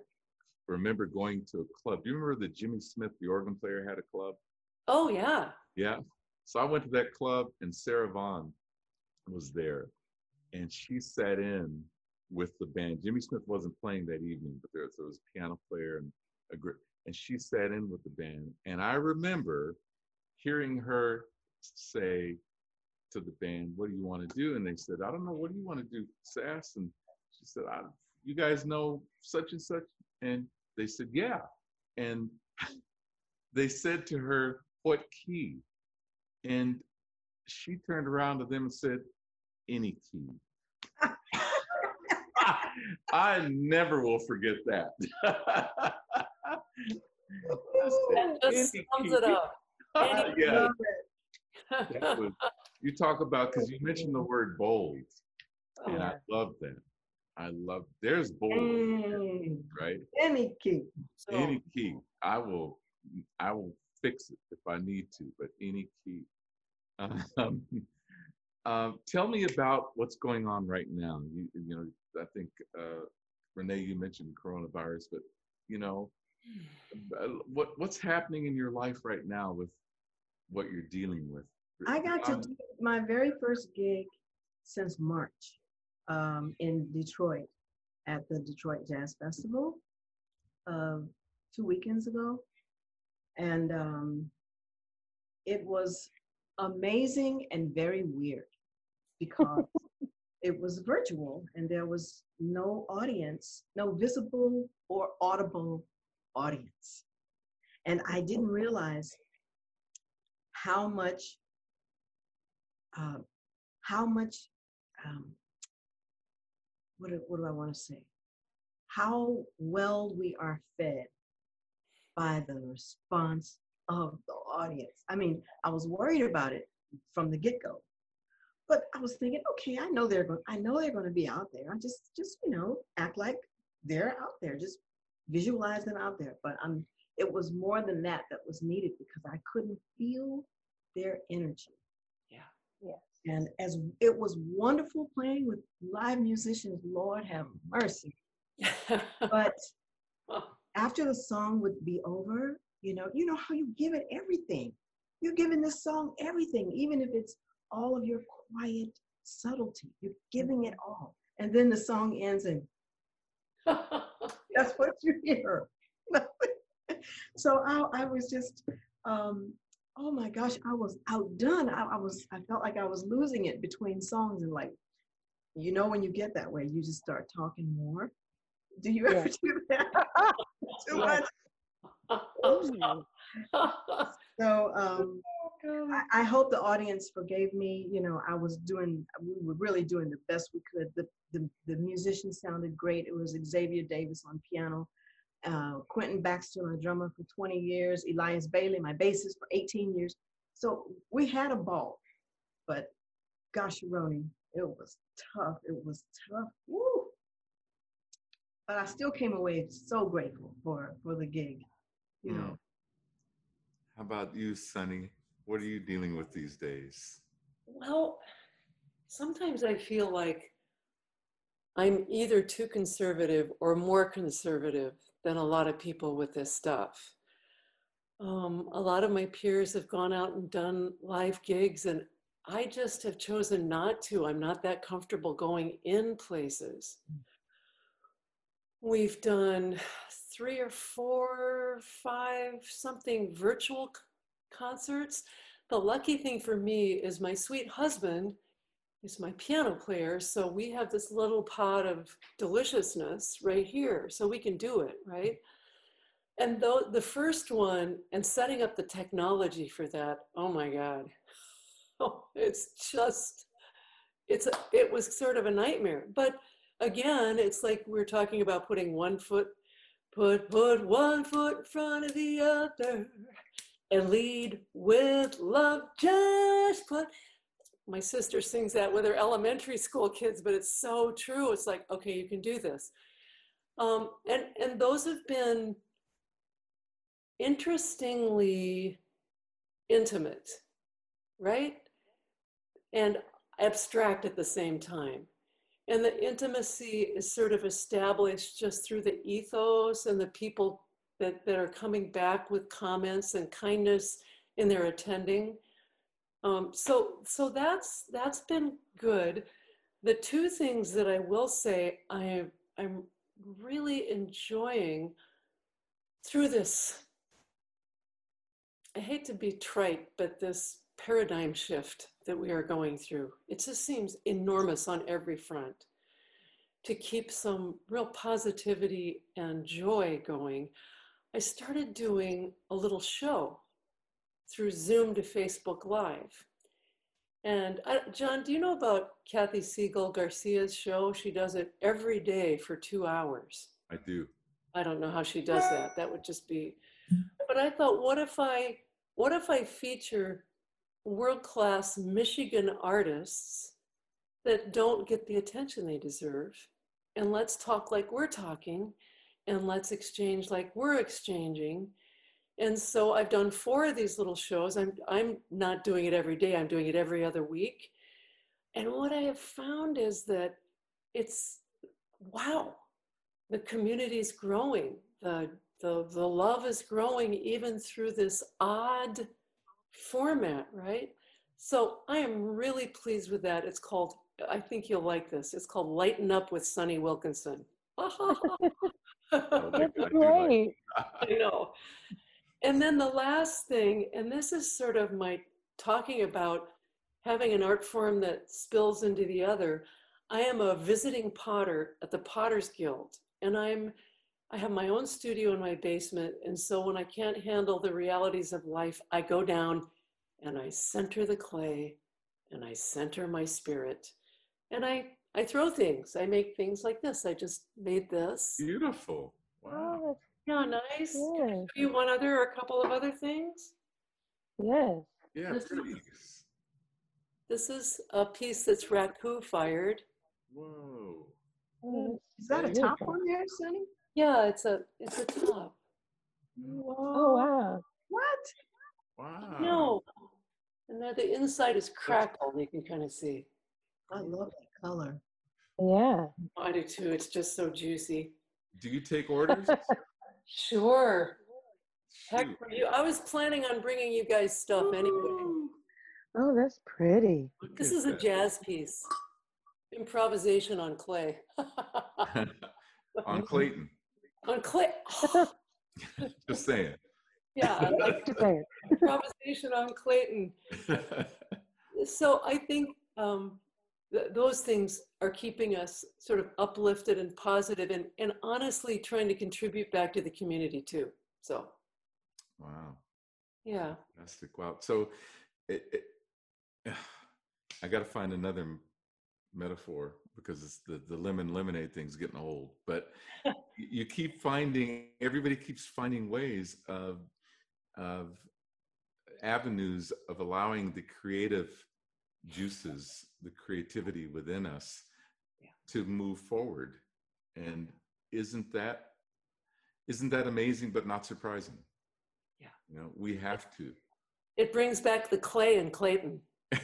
remember going to a club. Do you remember that Jimmy Smith, the organ player, had a club? Oh, yeah. Yeah. So I went to that club and Sarah Vaughan was there and she sat in with the band. Jimmy Smith wasn't playing that evening, but there, so there was a piano player and a group, and she sat in with the band. And I remember hearing her say to the band, What do you want to do? And they said, I don't know, what do you want to do, Sass? And she said, You guys know such and such? And they said, Yeah. And they said to her, What key? And she turned around to them and said, Any key. I never will forget that. that just sums it up. yeah. Was, you talk about because you mentioned the word bold, oh, and I love that. I love there's bold, mm, right? Any key, so, any key. I will, I will fix it if I need to, but any key. Um, uh, tell me about what's going on right now. You, you know, I think uh, Renee, you mentioned coronavirus, but you know, uh, what what's happening in your life right now with what you're dealing with? I got to do my very first gig since March um, in Detroit at the Detroit Jazz Festival uh, two weekends ago, and um, it was amazing and very weird because it was virtual and there was no audience, no visible or audible audience. And I didn't realize how much, uh, how much, um, what, do, what do I want to say? How well we are fed by the response of the audience. I mean, I was worried about it from the get-go but I was thinking, okay, I know they're going, I know they're going to be out there. I just, just you know, act like they're out there. Just visualize them out there. But I'm, it was more than that that was needed because I couldn't feel their energy. Yes. And as it was wonderful playing with live musicians, Lord have mercy. but after the song would be over, you know, you know how you give it everything. You're giving this song everything, even if it's all of your quiet subtlety. You're giving it all. And then the song ends and that's what you hear. so I, I, was just, um, oh my gosh, I was outdone. I, I was, I felt like I was losing it between songs and like, you know, when you get that way, you just start talking more. Do you ever do that? Too much. so um, I, I, hope the audience forgave me. You know, I was doing, we were really doing the best we could. The, the, the musicians sounded great. It was Xavier Davis on piano, uh, Quentin Baxter, my drummer for 20 years, Elias Bailey, my bassist for 18 years. So we had a ball, but gosh, Roni, it was tough. It was tough. Woo! But I still came away so grateful for for the gig. You know. How about you, Sunny? What are you dealing with these days? Well, sometimes I feel like I'm either too conservative or more conservative than a lot of people with this stuff. Um, a lot of my peers have gone out and done live gigs, and I just have chosen not to. I'm not that comfortable going in places. We've done three or four, five something virtual concerts. The lucky thing for me is my sweet husband is my piano player. So we have this little pot of deliciousness right here. So we can do it, right? And though the first one and setting up the technology for that, oh my God. Oh, it's just, it's it was sort of a nightmare. But again, it's like we're talking about putting one foot, put put one foot in front of the other and lead with love. Just put my sister sings that with her elementary school kids, but it's so true. It's like, okay, you can do this. Um, and, and those have been interestingly intimate, right? And abstract at the same time. And the intimacy is sort of established just through the ethos and the people that, that are coming back with comments and kindness in their attending. Um, so, so that's that's been good. The two things that I will say I I'm really enjoying through this. I hate to be trite, but this paradigm shift that we are going through, it just seems enormous on every front. To keep some real positivity and joy going, I started doing a little show through Zoom to Facebook Live. And I, John, do you know about Kathy Siegel Garcia's show? She does it every day for two hours. I do. I don't know how she does that. That would just be. But I thought, what if I, what if I feature world-class Michigan artists that don't get the attention they deserve, and let's talk like we're talking, and let's exchange like we're exchanging, and so I've done four of these little shows. I'm, I'm not doing it every day, I'm doing it every other week. And what I have found is that it's wow, the community is growing. The, the, the love is growing even through this odd format, right? So I am really pleased with that. It's called, I think you'll like this. It's called Lighten Up with Sunny Wilkinson. Oh, That's I like- great. I know. And then the last thing, and this is sort of my talking about having an art form that spills into the other. I am a visiting potter at the Potters Guild, and I'm I have my own studio in my basement, and so when I can't handle the realities of life, I go down and I center the clay and I center my spirit. And I I throw things. I make things like this. I just made this. Beautiful. Wow. Oh, Yeah, nice. that's good. Do you want other or a couple of other things? Yes. Yeah, This is- please. This is a piece that's raku fired. Whoa. Oh, Is that a top beautiful. on there, Sunny? Yeah, it's a it's a top. Oh, Whoa. Oh, wow. What? Wow. No, and then the inside is crackled. You can kind of see. I love that color. Yeah. I do too. It's just so juicy. Do you take orders? Sure. Heck, for you. I was planning on bringing you guys stuff anyway. Oh, that's pretty. This is a jazz piece. Improvisation on clay. on Clayton. on clay. Just saying. yeah, I like Just saying. improvisation on Clayton. so I think um, th- those things are keeping us sort of uplifted and positive and, and honestly trying to contribute back to the community too. So, wow. yeah. Fantastic. Wow. So it, it, I got to find another m- metaphor because it's the, the lemon lemonade thing's getting old. But you keep finding everybody keeps finding ways of of avenues of allowing the creative juices the creativity within us Yeah. to move forward and isn't that isn't that amazing but not surprising Yeah. you know we have to It brings back the clay in Clayton.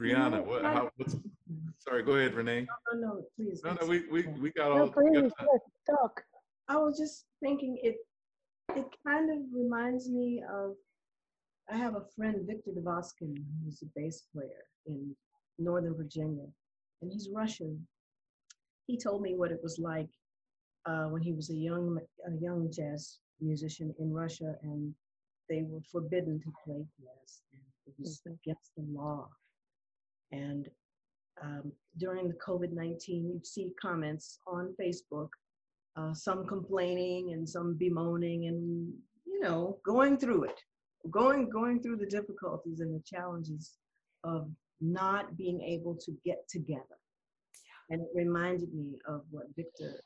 Brianna, what, how, what's, sorry, go ahead, Renee. No, no, please. No, no, we, we, we got No, all. we got please, talk. I was just thinking it it kind of reminds me of I have a friend Victor Dvoskin who's a bass player in Northern Virginia and he's Russian. He told me what it was like uh, when he was a young a young jazz musician in Russia and they were forbidden to play jazz. And it was Mhm. against the law. And um, during the COVID-19, you'd see comments on Facebook uh, some complaining and some bemoaning and you know going through it going going through the difficulties and the challenges of not being able to get together and it reminded me of what victor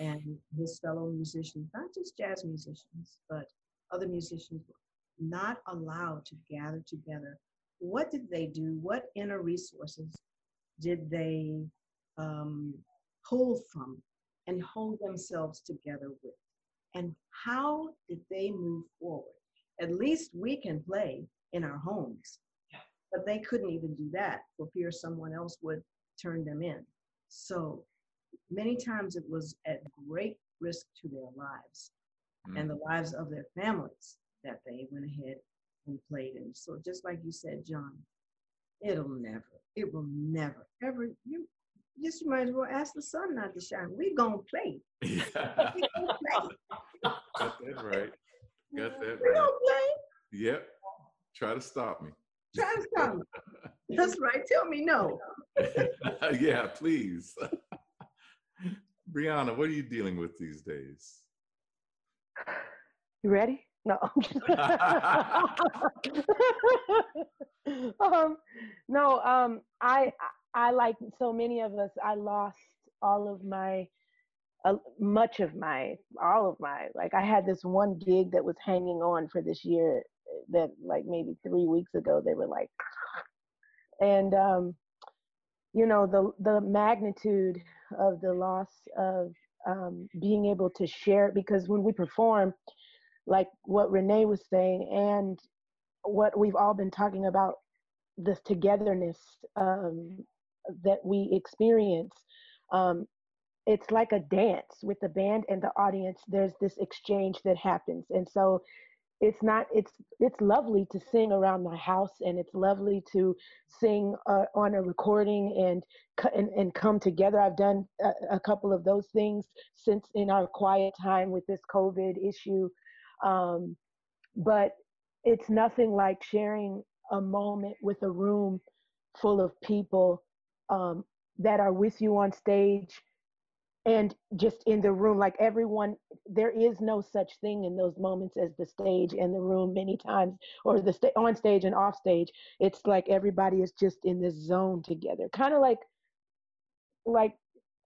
and his fellow musicians not just jazz musicians but other musicians were not allowed to gather together what did they do what inner resources did they um, pull from and hold themselves together with? And how did they move forward? At least we can play in our homes, but they couldn't even do that for fear someone else would turn them in. So many times it was at great risk to their lives mm. and the lives of their families that they went ahead and played in. So just like you said, John, it'll never, it will never, ever, you just you might as well ask the sun not to shine. we gonna play. Yeah. We gonna play. Got that right. Got that We right. gonna play. Yep. Try to stop me. Try to stop me. That's right. Tell me no. yeah, please. Brianna, what are you dealing with these days? You ready? No. um, no, um, I, I like so many of us. I lost all of my, much of my, all of my. Like I had this one gig that was hanging on for this year. That like maybe three weeks ago they were like, and um, you know the the magnitude of the loss of um, being able to share because when we perform like what Renee was saying and what we've all been talking about this togetherness um, that we experience um, it's like a dance with the band and the audience. There's this exchange that happens. And so it's not it's it's lovely to sing around my house and it's lovely to sing uh, on a recording and, and and come together. I've done a, a couple of those things since in our quiet time with this covid issue. Um, but it's nothing like sharing a moment with a room full of people um, that are with you on stage and just in the room like everyone there is no such thing in those moments as the stage and the room many times or the sta- on stage and off stage. It's like everybody is just in this zone together. Kind of like like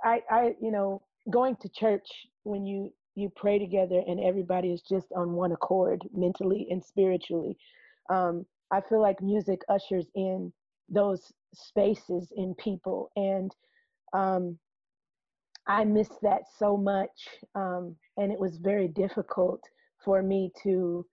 i i you know going to church when you you pray together and everybody is just on one accord mentally and spiritually um i feel like music ushers in those spaces in people. And um I missed that so much, um, and it was very difficult for me to.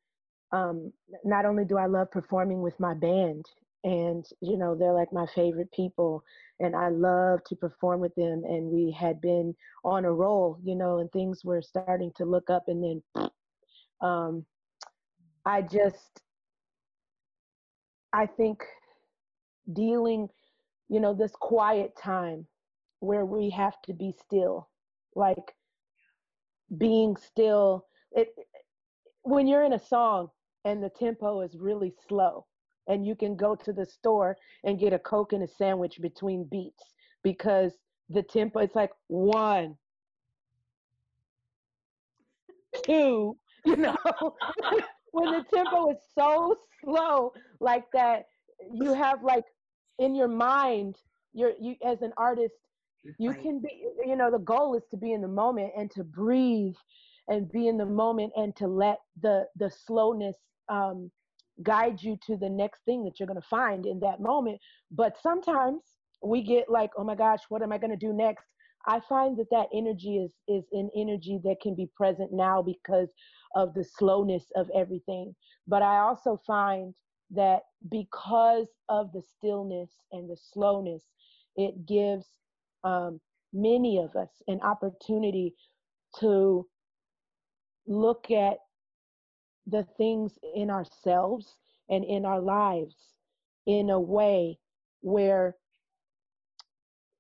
Um, not only do I love performing with my band, and you know they're like my favorite people, and I love to perform with them, and we had been on a roll, you know, and things were starting to look up, and then um, I just, I think, dealing, you know, this quiet time where we have to be still like being still. It when you're in a song and the tempo is really slow and you can go to the store and get a coke and a sandwich between beats because the tempo it's like one two you know? When the tempo is so slow like that you have like in your mind you're you as an artist You Right. can be, you know, the goal is to be in the moment and to breathe and be in the moment and to let the the slowness um, guide you to the next thing that you're going to find in that moment. But sometimes we get like, oh my gosh, what am I going to do next? I find that that energy is is an energy that can be present now because of the slowness of everything. But I also find that because of the stillness and the slowness, it gives um, many of us an opportunity to look at the things in ourselves and in our lives in a way where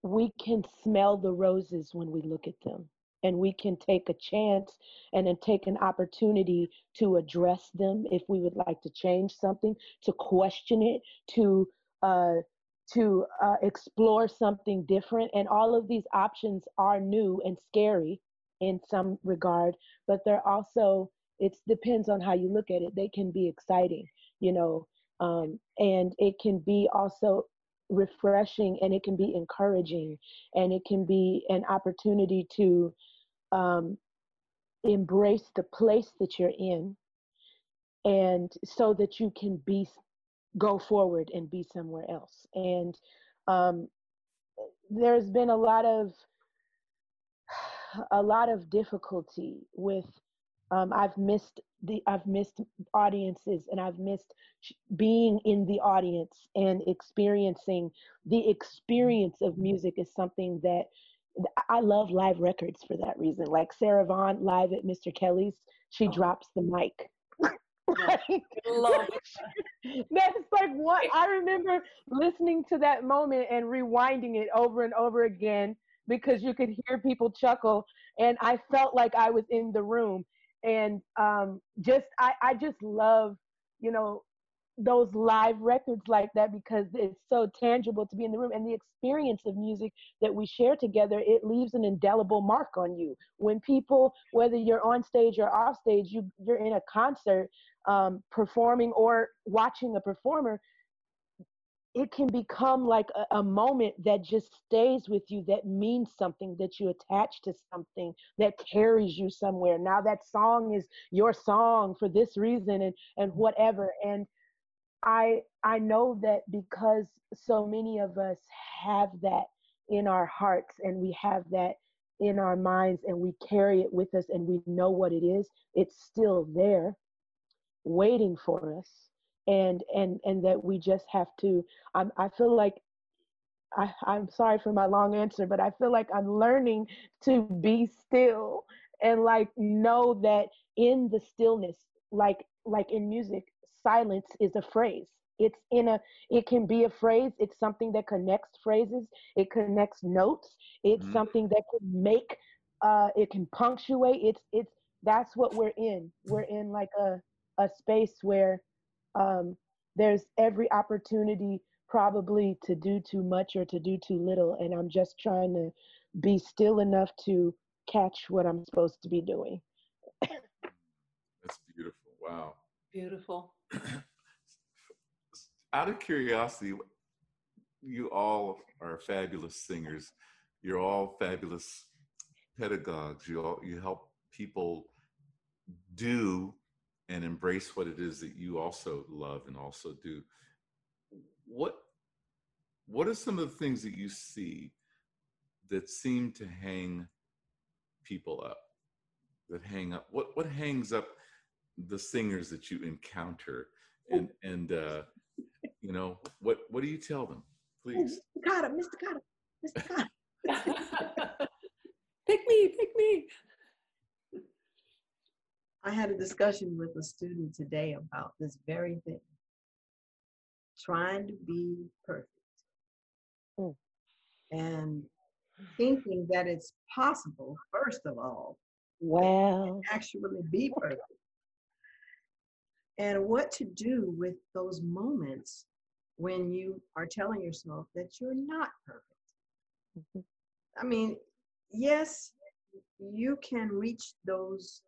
we can smell the roses when we look at them. And we can take a chance and then take an opportunity to address them if we would like to change something to question it to uh, to uh, explore something different and all of these options are new and scary in some regard but they're also it depends on how you look at it. They can be exciting you know um, and it can be also refreshing and it can be encouraging and it can be an opportunity to um, embrace the place that you're in and so that you can be go forward and be somewhere else and um, there's been a lot of a lot of difficulty with um, I've missed the I've missed audiences and I've missed being in the audience and experiencing the experience of music is something that I love live records for that reason. Like Sarah Vaughan live at Mr. Kelly's, she Oh. drops the mic. Like, that's like what I remember listening to that moment and rewinding it over and over again because you could hear people chuckle and I felt like I was in the room. And um just I, I just love you know those live records like that because it's so tangible to be in the room. And the experience of music that we share together it leaves an indelible mark on you. When people whether you're on stage or off stage you you're in a concert um, performing or watching a performer it can become like a, a moment that just stays with you that means something that you attach to something that carries you somewhere. Now that song is your song for this reason and and whatever. And I I know that because so many of us have that in our hearts and we have that in our minds and we carry it with us and we know what it is, it's still there waiting for us. And and and that we just have to I'm I feel like I, I'm sorry for my long answer, but I feel like I'm learning to be still and like know that in the stillness, like like in music, silence is a phrase. It's in a it can be a phrase, it's something that connects phrases, it connects notes, it's Mhm. something that can make uh it can punctuate. It's it's that's what we're in. We're in like a a space where um there's every opportunity probably to do too much or to do too little and i'm just trying to be still enough to catch what i'm supposed to be doing That's beautiful. Wow. Beautiful. Out of curiosity, you all are fabulous singers. You're all fabulous pedagogues. You all you help people do and embrace what it is that you also love and also do. What what are some of the things that you see that seem to hang people up? That hang up what what hangs up the singers that you encounter and and uh you know what what do you tell them please Mr. Carter, Mr. Carter, Mr. Carter. pick me, pick me. I had a discussion with a student today about this very thing. Trying to be perfect. Mm. And thinking that it's possible, first of all, well actually be perfect. And what to do with those moments when you are telling yourself that you're not perfect. Mhm. I mean, yes, you can reach those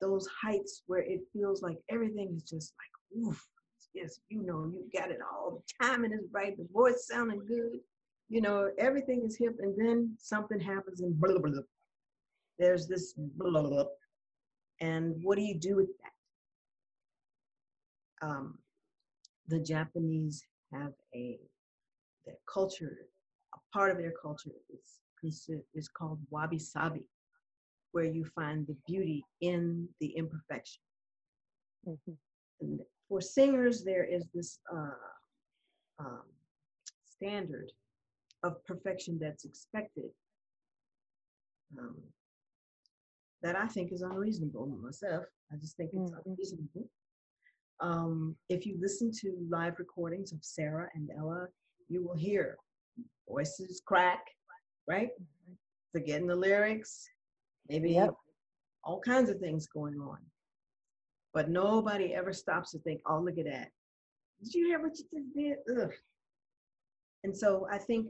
those heights where it feels like everything is just like, oof, yes, you know, you got it all. The timing is right, the voice sounding good. you know, everything is hip, and then something happens and blah, blah, blah. There's this blah, blah, and what do you do with that? Um, the Japanese have a their culture, a part of their culture is is called wabi sabi, where you find the beauty in the imperfection. Mm-hmm. And for singers, there is this uh, um, standard of perfection that's expected um, that I think is unreasonable myself. I just think it's mm-hmm. unreasonable. Um, if you listen to live recordings of Sarah and Ella, you will hear voices crack, right? Forgetting the lyrics, maybe yep. all kinds of things going on. But nobody ever stops to think, oh, look at that. Did you hear what you just did? Ugh. And so I think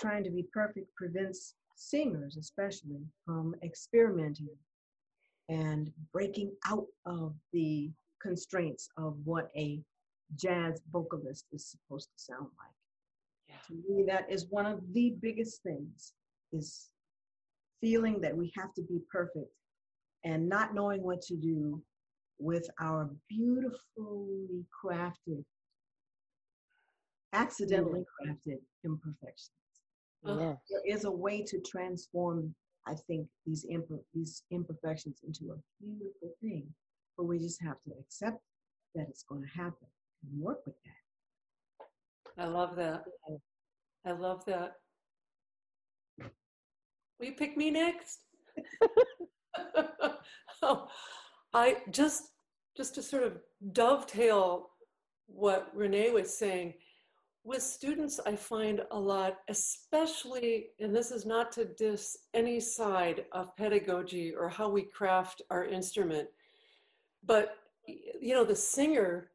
trying to be perfect prevents singers, especially, from experimenting and breaking out of the constraints of what a jazz vocalist is supposed to sound like. Yeah. To me, that is one of the biggest things is feeling that we have to be perfect and not knowing what to do with our beautifully crafted, accidentally crafted imperfections. Yeah. There is a way to transform, I think, these, imper- these imperfections into a beautiful thing, but we just have to accept that it's going to happen and work with that. I love that. I love that. Will you pick me next? oh, I just just to sort of dovetail what Renee was saying, with students, I find a lot, especially, and this is not to diss any side of pedagogy or how we craft our instrument, but you know, the singer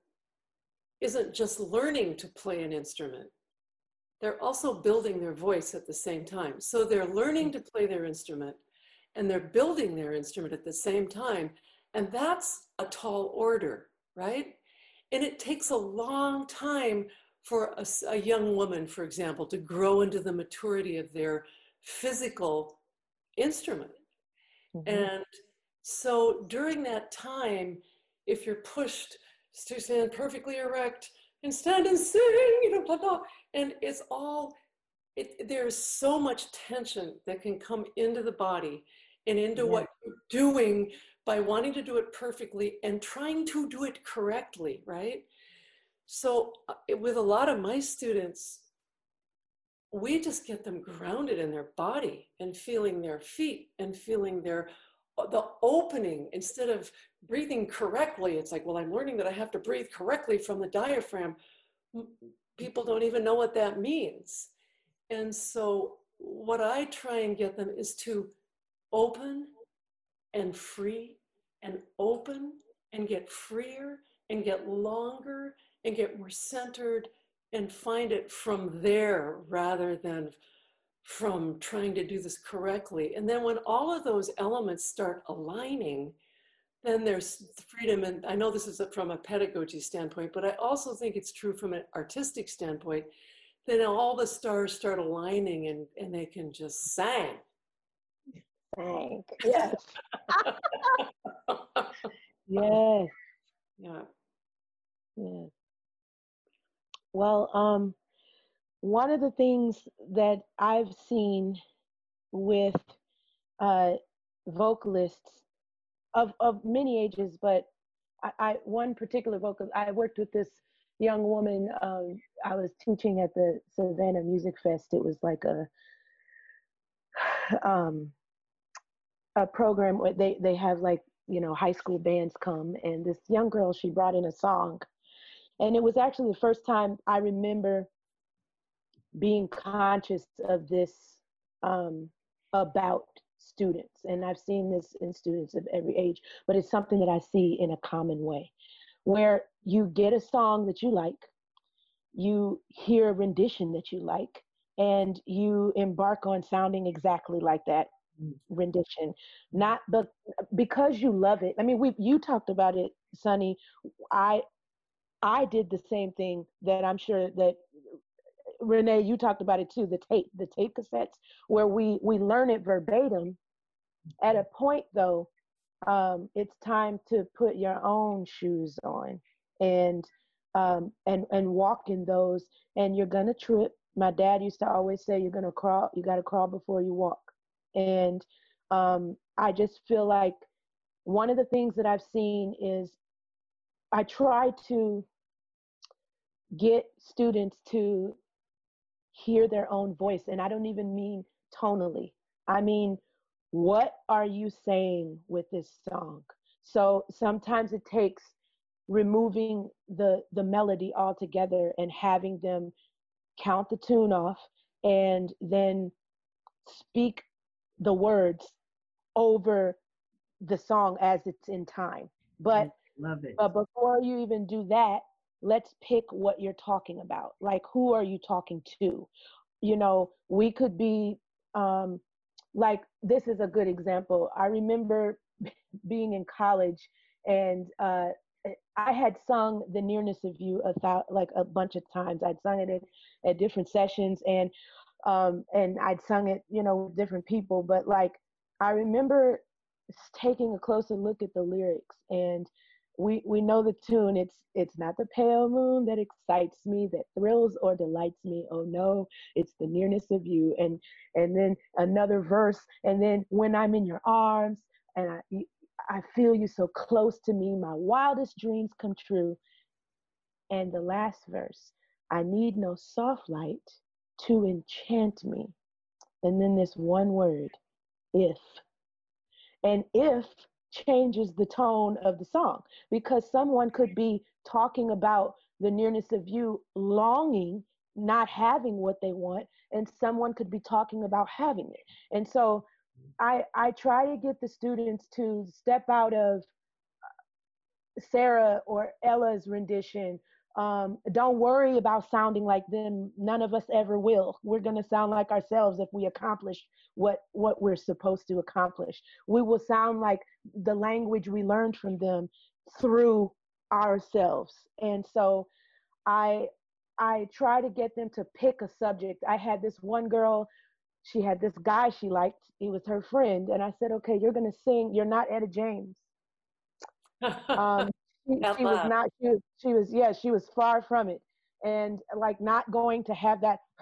isn't just learning to play an instrument. They're also building their voice at the same time. So they're learning to play their instrument and they're building their instrument at the same time. And that's a tall order, right? And it takes a long time for a, a, young woman, for example, to grow into the maturity of their physical instrument. Mm-hmm. And so during that time, if you're pushed to stand perfectly erect and stand and sing, you know, blah, blah, and it's all, it, there's so much tension that can come into the body and into yeah. what you're doing by wanting to do it perfectly and trying to do it correctly, right? So, uh, with a lot of my students, we just get them grounded in their body and feeling their feet and feeling their the opening instead of breathing correctly it's like well i'm learning that i have to breathe correctly from the diaphragm. People don't even know what that means. And so what i try and get them is to open and free and open and get freer and get longer and get more centered and find it from there rather than from trying to do this correctly. And then when all of those elements start aligning, then there's freedom. And I know this is from a pedagogy standpoint, but I also think it's true from an artistic standpoint. Then all the stars start aligning and, and they can just sing. Sang. Yes. yes. Yeah. Yes. Well, um, one of the things that I've seen with uh, vocalists of, of many ages, but I, I, one particular vocalist, I worked with this young woman. Um, I was teaching at the Savannah Music Fest. It was like a um, a program where they they have like you know high school bands come, and this young girl she brought in a song and it was actually the first time I remember being conscious of this um, about students. And I've seen this in students of every age, but it's something that I see in a common way where you get a song that you like, you hear a rendition that you like, and you embark on sounding exactly like that rendition. Not but because you love it. I mean we you talked about it Sunny. I I did the same thing that I'm sure that Renee, you talked about it too. The tape, the tape cassettes, where we we learn it verbatim. At a point, though, um, it's time to put your own shoes on and um, and and walk in those. And you're gonna trip. My dad used to always say, "You're gonna crawl. You got to crawl before you walk." And um, I just feel like one of the things that I've seen is I try to get students to hear their own voice. And I don't even mean tonally, I mean, what are you saying with this song? So sometimes it takes removing the the melody altogether and having them count the tune off and then speak the words over the song as it's in time. But Love it. but before you even do that, let's pick what you're talking about. Like, who are you talking to? You know, we could be um, like, this is a good example. I remember being in college and uh, I had sung The Nearness of You a thou- like a bunch of times. I'd sung it at, at different sessions and um, and I'd sung it, you know, with different people. But like, I remember taking a closer look at the lyrics and we we know the tune. It's it's not the pale moon that excites me that thrills or delights me. Oh no it's the nearness of you. And and then another verse and then when i'm in your arms and i i feel you so close to me my wildest dreams come true. And the last verse i need no soft light to enchant me. And then this one word if. And if changes the tone of the song. Because someone could be talking about the nearness of you longing not having what they want and someone could be talking about having it. And so i i try to get the students to step out of sarah or ella's rendition um, don't worry about sounding like them. None of us ever will. We're going to sound like ourselves if we accomplish what what we're supposed to accomplish. We will sound like the language we learned from them through ourselves. And so i i try to get them to pick a subject. I had this one girl she had this guy she liked. He was her friend. And i said okay you're going to sing. You're not etta james. Um, she, she was not she was, she was yeah she was far from it. And like not going to have that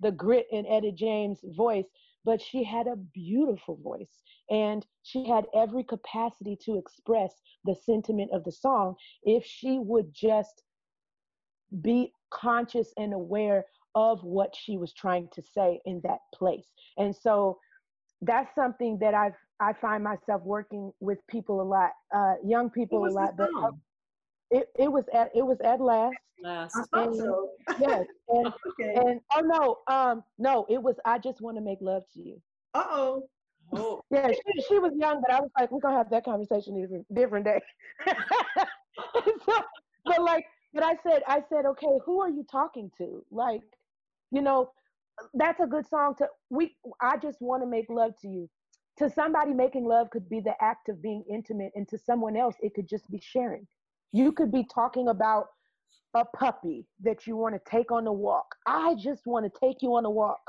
the grit in Etta James voice but she had a beautiful voice. And she had every capacity to express the sentiment of the song if she would just be conscious and aware of what she was trying to say in that place. And so that's something that I've I find myself working with people a lot, uh, young people a lot. But it, it was at it was at last. Last. I thought so. Yes, and, okay. and oh no, um, no, it was I just want to make love to you. Uh oh. Oh, Yeah, she, she was young, but I was like, we're gonna have that conversation different different day. so, but like, but I said, I said, okay, who are you talking to? Like, you know, that's a good song to we. I just want to make love to you. To somebody, making love could be the act of being intimate, and to someone else, it could just be sharing. You could be talking about a puppy that you want to take on a walk. I just want to take you on a walk.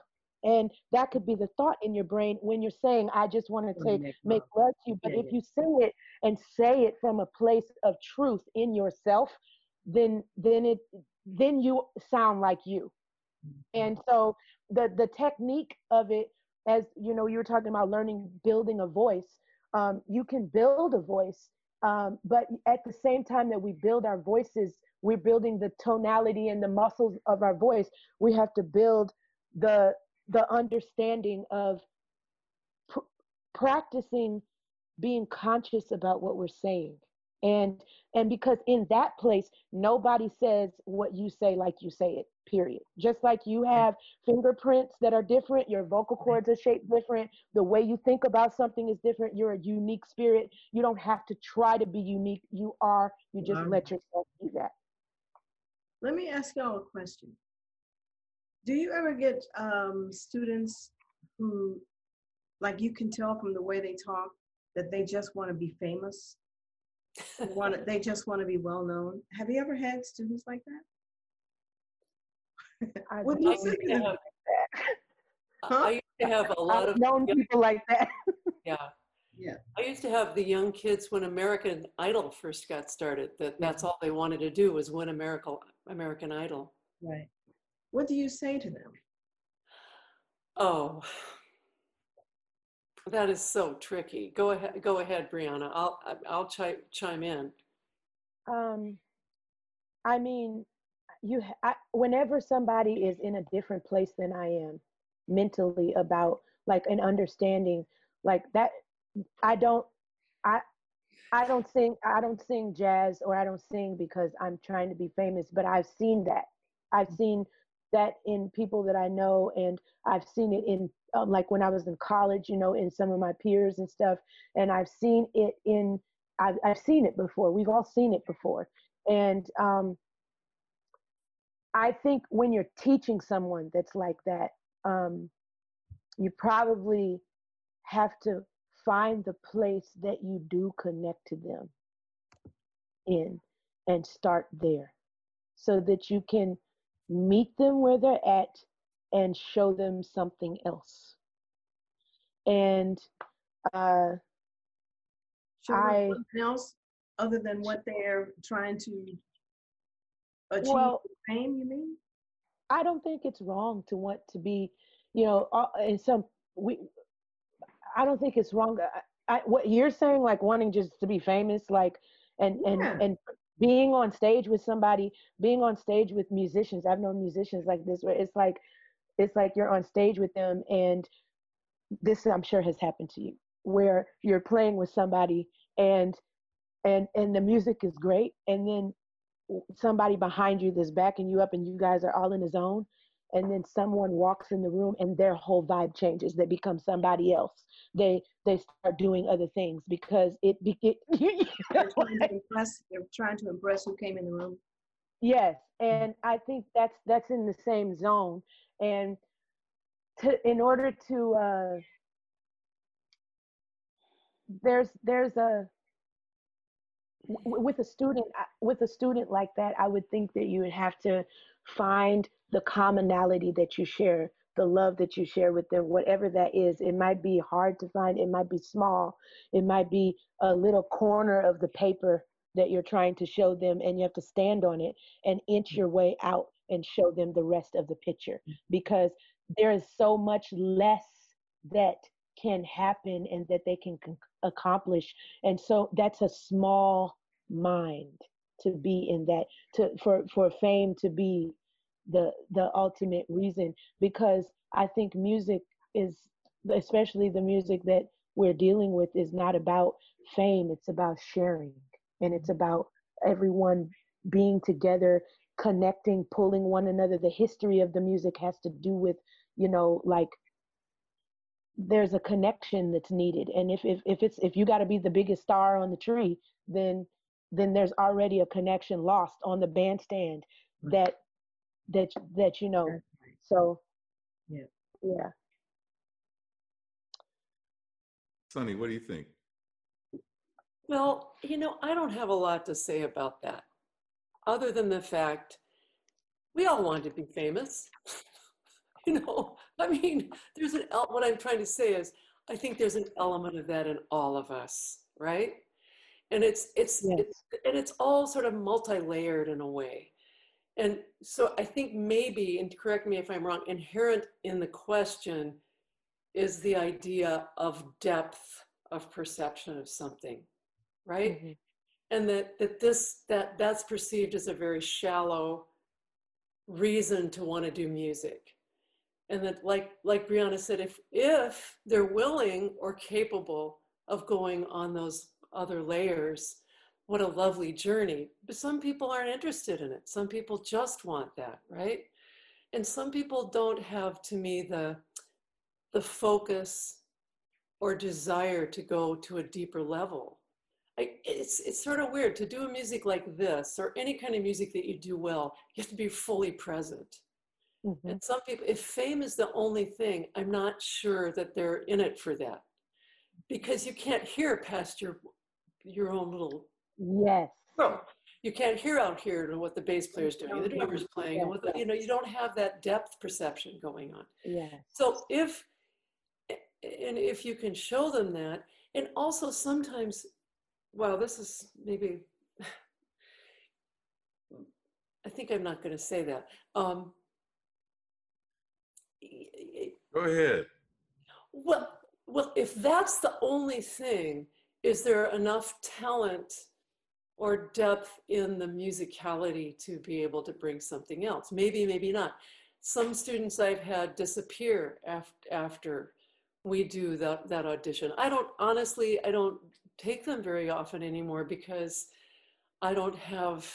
And that could be the thought in your brain when you're saying, I just want to take make make love. to you. But Yeah, if yeah. you say it and say it from a place of truth in yourself, then then it then you sound like you. And so the the technique of it, as you know, you were talking about learning building a voice. Um, you can build a voice, um, but at the same time that we build our voices, we're building the tonality and the muscles of our voice. We have to build the the understanding of pr- practicing being conscious about what we're saying and and because in that place nobody says what you say like you say it period just like you have fingerprints that are different your vocal cords are shaped different the way you think about something is different you're a unique spirit you don't have to try to be unique you are you just Wow. let yourself be that Let me ask y'all a question. Do you ever get um, students who, like, you can tell from the way they talk that they just want to be famous? They want they just want to be well known. Have you ever had students like that? I What do you don't say to them? like that. Huh? I used to have a lot I've of known young- people like that. yeah. Yeah. I used to have the young kids when American Idol first got started. That that's all they wanted to do was win American American Idol. Right. What do you say to them? Oh, that is so tricky. Go ahead, go ahead, Brianna. I'll I'll chime chime in. Um, I mean, you. I, whenever somebody is in a different place than I am, mentally about like an understanding, like that, I don't. I. I don't sing. I don't sing jazz, or I don't sing because I'm trying to be famous. But I've seen that. I've seen that in people that I know, and I've seen it in um, like when I was in college, you know, in some of my peers and stuff. And I've seen it in I've, I've seen it before. We've all seen it before. And um, I think when you're teaching someone that's like that, um, you probably have to find the place that you do connect to them in and start there so that you can meet them where they're at and show them something else. And uh, Show them I- something else other than what they're trying to achieve Well- fame, you mean? I don't think it's wrong to want to be, you know, uh, in some we. I don't think it's wrong. I, I, what you're saying, like wanting just to be famous, like, and and and being on stage with somebody, being on stage with musicians. I've known musicians like this, where it's like, it's like you're on stage with them, and this I'm sure has happened to you, where you're playing with somebody, and and and the music is great, and then somebody behind you that's backing you up and you guys are all in the zone and then someone walks in the room and their whole vibe changes they become somebody else they they start doing other things because it, it They're trying to impress. They're trying to impress who came in the room. yes and i think that's that's in the same zone and to in order to uh there's there's a with a student with a student like that i would think that you would have to find the commonality that you share the love that you share with them whatever that is. It might be hard to find it might be small it might be a little corner of the paper that you're trying to show them and you have to stand on it and inch your way out and show them the rest of the picture. Because there is so much less that can happen and that they can con- accomplish. And so that's a small mind to be in that to for for fame to be the the ultimate reason. Because i think music is especially the music that we're dealing with is not about fame. It's about sharing. And it's about everyone being together connecting pulling one another. The history of the music has to do with you know like there's a connection that's needed. And if if, if it's if you got to be the biggest star on the tree then then there's already a connection lost on the bandstand that that that you know right. so Yeah. yeah Sunny, what do you think? Well, you know, I don't have a lot to say about that, other than the fact we all want to be famous. you know, I mean, there's an el- what I'm trying to say is I think there's an element of that in all of us, right? And it's it's, Yes. it's and it's all sort of multi-layered in a way. And so I think maybe, and correct me if I'm wrong, inherent in the question is the idea of depth of perception of something, right? Mhm. and that that this that that's perceived as a very shallow reason to want to do music and that like like brianna said if if they're willing or capable of going on those other layers what a lovely journey but some people aren't interested in it some people just want that right and some people don't have to me the the focus or desire to go to a deeper level I, it's it's sort of weird to do a music like this or any kind of music that you do well. You have to be fully present. Mhm. And some people, if fame is the only thing, I'm not sure that they're in it for that, because you can't hear past your your own little. yes You you can't hear out here what the bass player is doing, the drummer's playing, and what the, you know, you don't have that depth perception going on. Yeah. So if, and if you can show them that, and also sometimes, well, this is maybe, I think I'm not going to say that. Um, Go ahead. well, well, if that's the only thing, is there enough talent or depth in the musicality to be able to bring something else? Maybe, maybe not. Some students I've had disappear after, after we do that, that audition. I don't, honestly, I don't take them very often anymore because I don't have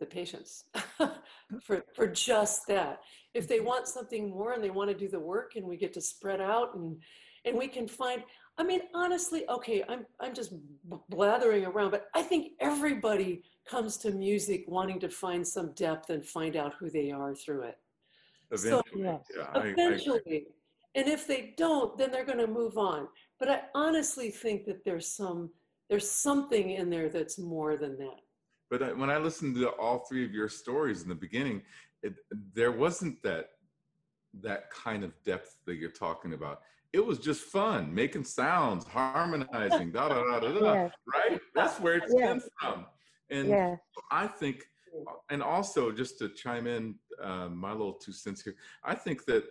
the patience for, for just that. If they want something more and they want to do the work and we get to spread out and, and we can find, I mean, honestly, okay, I'm, I'm just blathering around, but I think everybody comes to music wanting to find some depth and find out who they are through it. Eventually. So, yes. yeah, I- I agree. Eventually. And if they don't, then they're going to move on. But I honestly think that there's some, there's something in there that's more than that. But I, when I listened to all three of your stories in the beginning, it, there wasn't that that kind of depth that you're talking about. It was just fun, making sounds, harmonizing, da da da da da. Right? That's where it stems from. And. I think, and also just to chime in uh, my little two cents here, I think that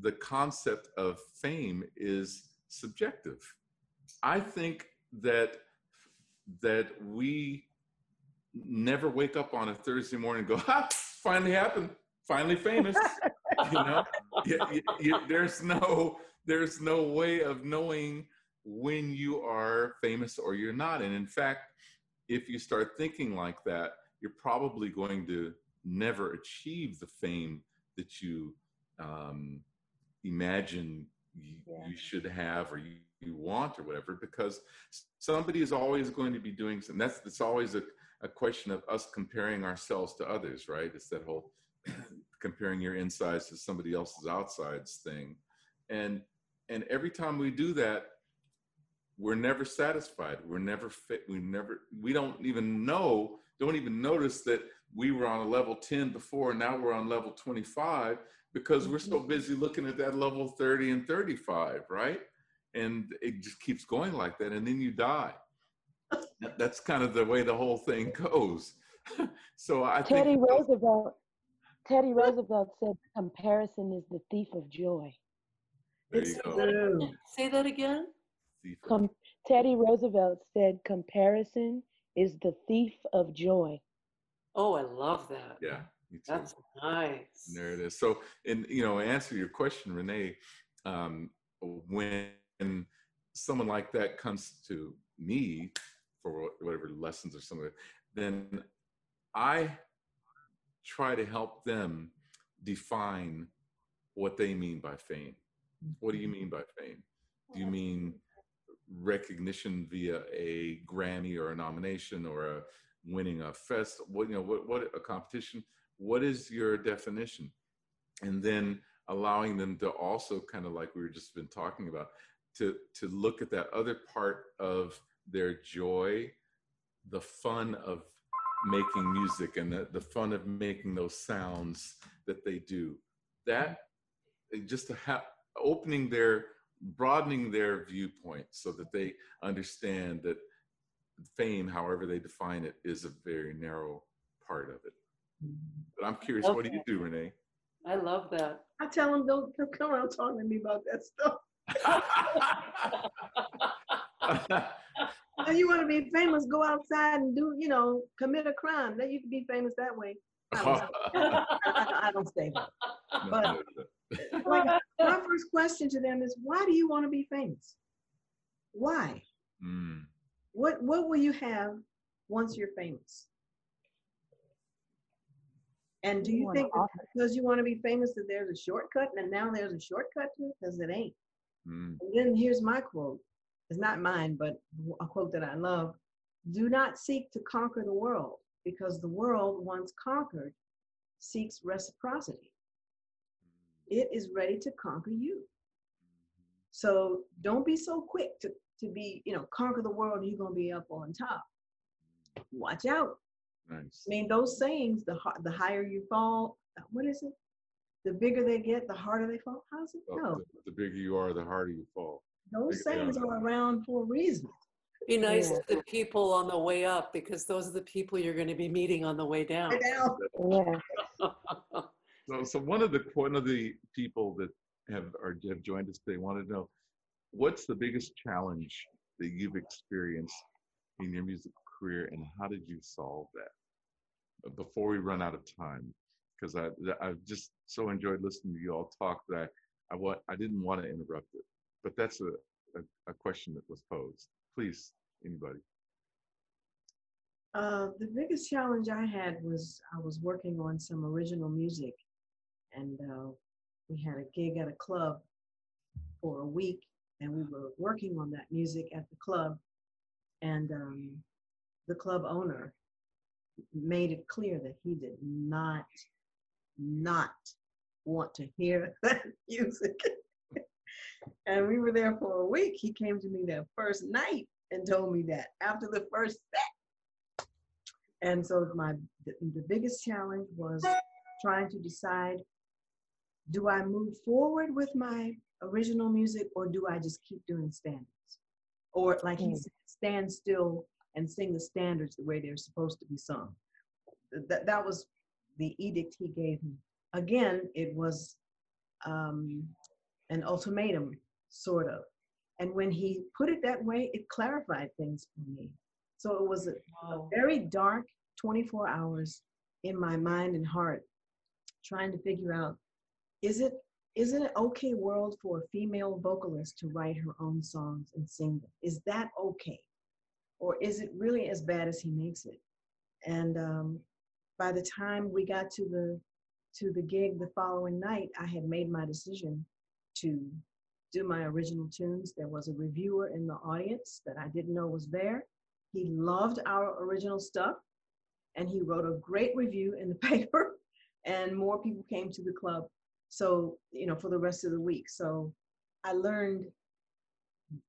the concept of fame is subjective. I think that that we never wake up on a Thursday morning and go, ha, finally happened, finally famous. you know, you, you- you- there's no there's no way of knowing when you are famous or you're not. And in fact, if you start thinking like that, you're probably going to never achieve the fame that you um, imagine you, Yeah. you should have or you, you want or whatever, because somebody is always going to be doing something. That's it's always a, a question of us comparing ourselves to others, right? It's that whole comparing your insides to somebody else's outsides thing. And and every time we do that, we're never satisfied. We're never fit. We never. We don't even know. Don't even notice that we were on a level ten before, and now we're on level twenty-five because we're so busy looking at that level thirty and thirty-five, right? And it just keeps going like that, and then you die. That's kind of the way the whole thing goes. so I Teddy think Roosevelt. Teddy Roosevelt said, "Comparison is the thief of joy." There It's you go. True. Say that again? Com- Teddy Roosevelt said, "Comparison is the thief of joy." Oh, I love that. Yeah, me too. That's nice. And there it is. So, and you know, answer your question, Renee. Um, when someone like that comes to me for whatever lessons or something, then I try to help them define what they mean by fame. What do you mean by fame? Do you mean recognition via a Grammy or a nomination or a winning a fest? What you know? What what a competition? What is your definition? And then allowing them to also kind of like we were just been talking about to to look at that other part of their joy, the fun of making music and the, the fun of making those sounds that they do. That just to have opening their broadening their viewpoint so that they understand that fame, however they define it, is a very narrow part of it. But I'm curious, what do you do, Renee? I love that. I tell them don't don't come around talking to me about that stuff. Now you want to be famous, go outside and do, you know, commit a crime. Then you can be famous that way. I don't, I, I- I don't say that. But like, my first question to them is, why do you want to be famous? Why? Mm, What What will you have once you're famous? And do You you think because you want to be famous that there's a shortcut, and now there's a shortcut to it? Because it ain't. mm, And then here's my quote. It's not mine, but a quote that I love. Do not seek to conquer the world, because the world, once conquered, seeks reciprocity. It is ready to conquer you. So don't be so quick to, to be, you know, conquer the world and you're going to be up on top. watch out. Nice. I mean, those sayings, the the higher you fall, what is it? The bigger they get, the harder they fall. How's it? No, the, the bigger you are, the harder you fall. those bigger sayings are. are around for a reason. Be nice Yeah. to the people on the way up because those are the people you're going to be meeting on the way down. Right now, Yeah. So, so one of the one of the people that have or have joined us today wanted to know what's the biggest challenge that you've experienced in your musical career, and how did you solve that? Before we run out of time, because I I've just so enjoyed listening to you all talk that I want I didn't want to interrupt it, but that's a a, a question that was posed. Please, anybody. uh, the biggest challenge I had was I was working on some original music, and uh, we had a gig at a club for a week, and we were working on that music at the club, and um, the club owner made it clear that he did not not want to hear that music. and we were there for a week. He came to me that first night and told me that after the first set. And so my the, the biggest challenge was trying to decide do I move forward with my original music or do I just keep doing standards? Or like he Mm. said, stand still and sing the standards the way they're supposed to be sung. That, that was the edict he gave me. Again, it was um, an ultimatum, sort of. And when he put it that way, it clarified things for me. So it was a, a very dark 24 hours in my mind and heart trying to figure out is it is it an okay world for a female vocalist to write her own songs and sing them? Is that okay? Or is it really as bad as he makes it? And um, by the time we got to the to the gig the following night i had made my decision to do my original tunes. There was a reviewer in the audience that i didn't know was there. He loved our original stuff and he wrote a great review in the paper and more people came to the club so you know for the rest of the week so i learned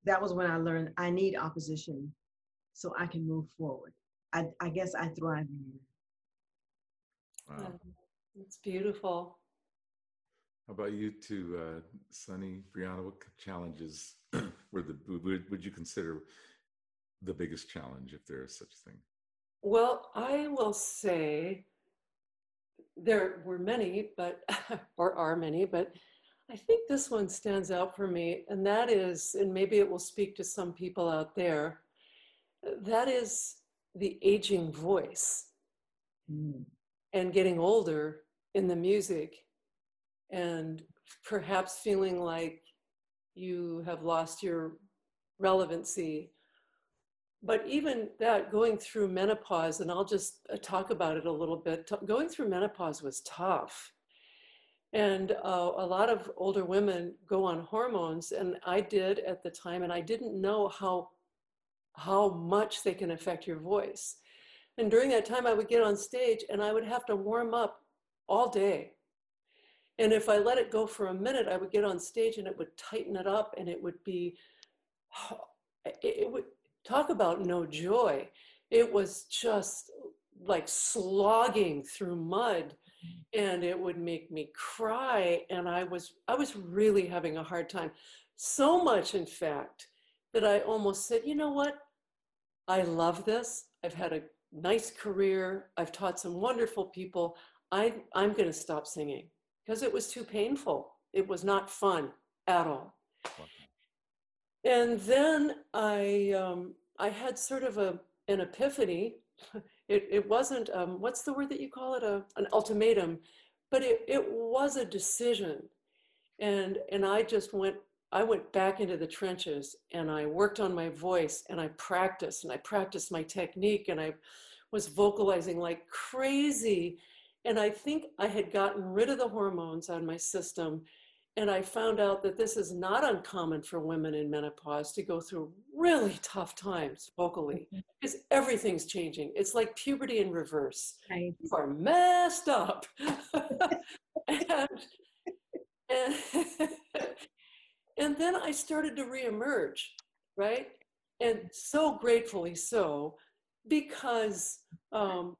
that was when i learned i need opposition so i can move forward i, I guess i thrive in that. Wow. It's beautiful. How about you two, uh, Sunny, Brianna? What challenges were the would, would you consider the biggest challenge, if there is such a thing? Well, I will say there were many, but or are many, but I think this one stands out for me, and that is, and maybe it will speak to some people out there, that is the aging voice Mm. and getting older in the music and perhaps feeling like you have lost your relevancy. But even that, going through menopause, and I'll just uh, talk about it a little bit, going through menopause was tough. And uh, a lot of older women go on hormones, and I did at the time, and I didn't know how, how much they can affect your voice. And during that time, I would get on stage and I would have to warm up all day. And if I let it go for a minute, I would get on stage and it would tighten it up and it would be, it would talk about no joy. It was just like slogging through mud and it would make me cry. And I was, I was really having a hard time. So much, in fact, that I almost said, you know what? I love this. I've had a nice career. I've taught some wonderful people. I, I'm going to stop singing because it was too painful. It was not fun at all. And then I, um, I had sort of a, an epiphany. It, it wasn't, um, what's the word that you call it? A, an ultimatum, but it, it was a decision. And, and I just went, I went back into the trenches and I worked on my voice and I practiced and I practiced my technique and I was vocalizing like crazy. And I think I had gotten rid of the hormones on my system. And I found out that this is not uncommon for women in menopause to go through really tough times vocally because everything's changing. It's like puberty in reverse. Right. You are messed up. and, and, and then I started to reemerge, right? And so gratefully so, because um,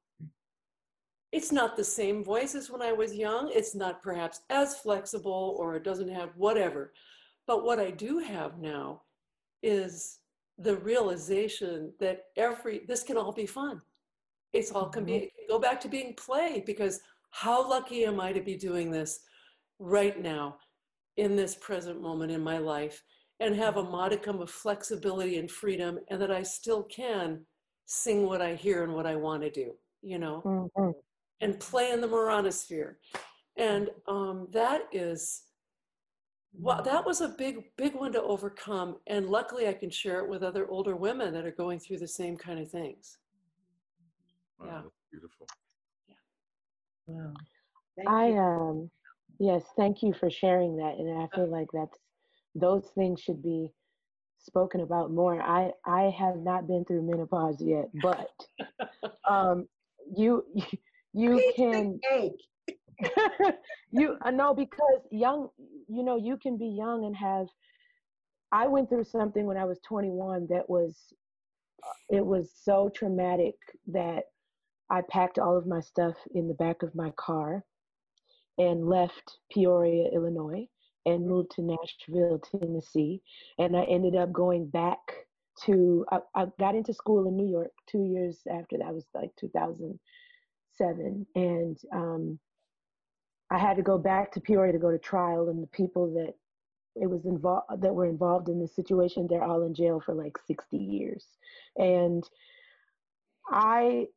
it's not the same voice as when I was young. It's not perhaps as flexible or it doesn't have whatever. But what I do have now is the realization that every this can all be fun. It's all can be mm-hmm. go back to being play because how lucky am I to be doing this right now in this present moment in my life and have a modicum of flexibility and freedom and that I still can sing what I hear and what I want to do, you know, mm-hmm. And play in the Moranosphere. And um, that is, well, that was a big, big one to overcome. And luckily I can share it with other older women that are going through the same kind of things. Wow, yeah. beautiful. Yeah. Wow. I, um, yes, thank you for sharing that. And I feel like that's, those things should be spoken about more. I I have not been through menopause yet, but um, you you can you uh, know because young you know you can be young and have. I went through something when I was 21 that was uh, it was so traumatic that I packed all of my stuff in the back of my car and left Peoria, Illinois and moved to Nashville, Tennessee. And I ended up going back to, I, I, got into school in New York two years after that was like 2007. And um, I had to go back to Peoria to go to trial. And the people that it was involved that were involved in this situation, they're all in jail for like 60 years. And I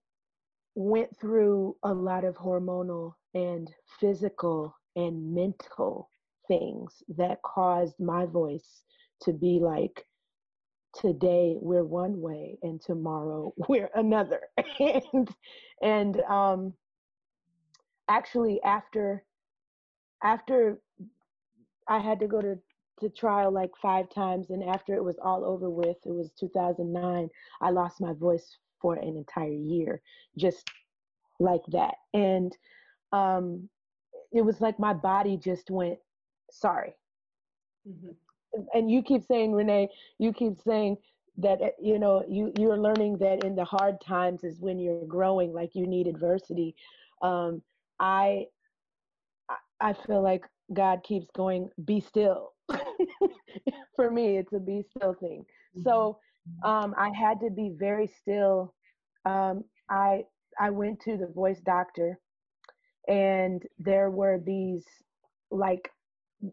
went through a lot of hormonal and physical and mental things that caused my voice to be like today we're one way and tomorrow we're another and and um actually after after i had to go to to trial like five times and after it was all over with it was 2009 i lost my voice for an entire year just like that and um it was like my body just went sorry. Mm-hmm. And you keep saying, Renee, you keep saying that eh, you know you you're learning that in the hard times is when you're growing, like you need adversity. Um, I I feel like God keeps going, be still. For me, it's a be still thing. Mm-hmm. So um, I had to be very still. Um, I I went to the voice doctor, and there were these like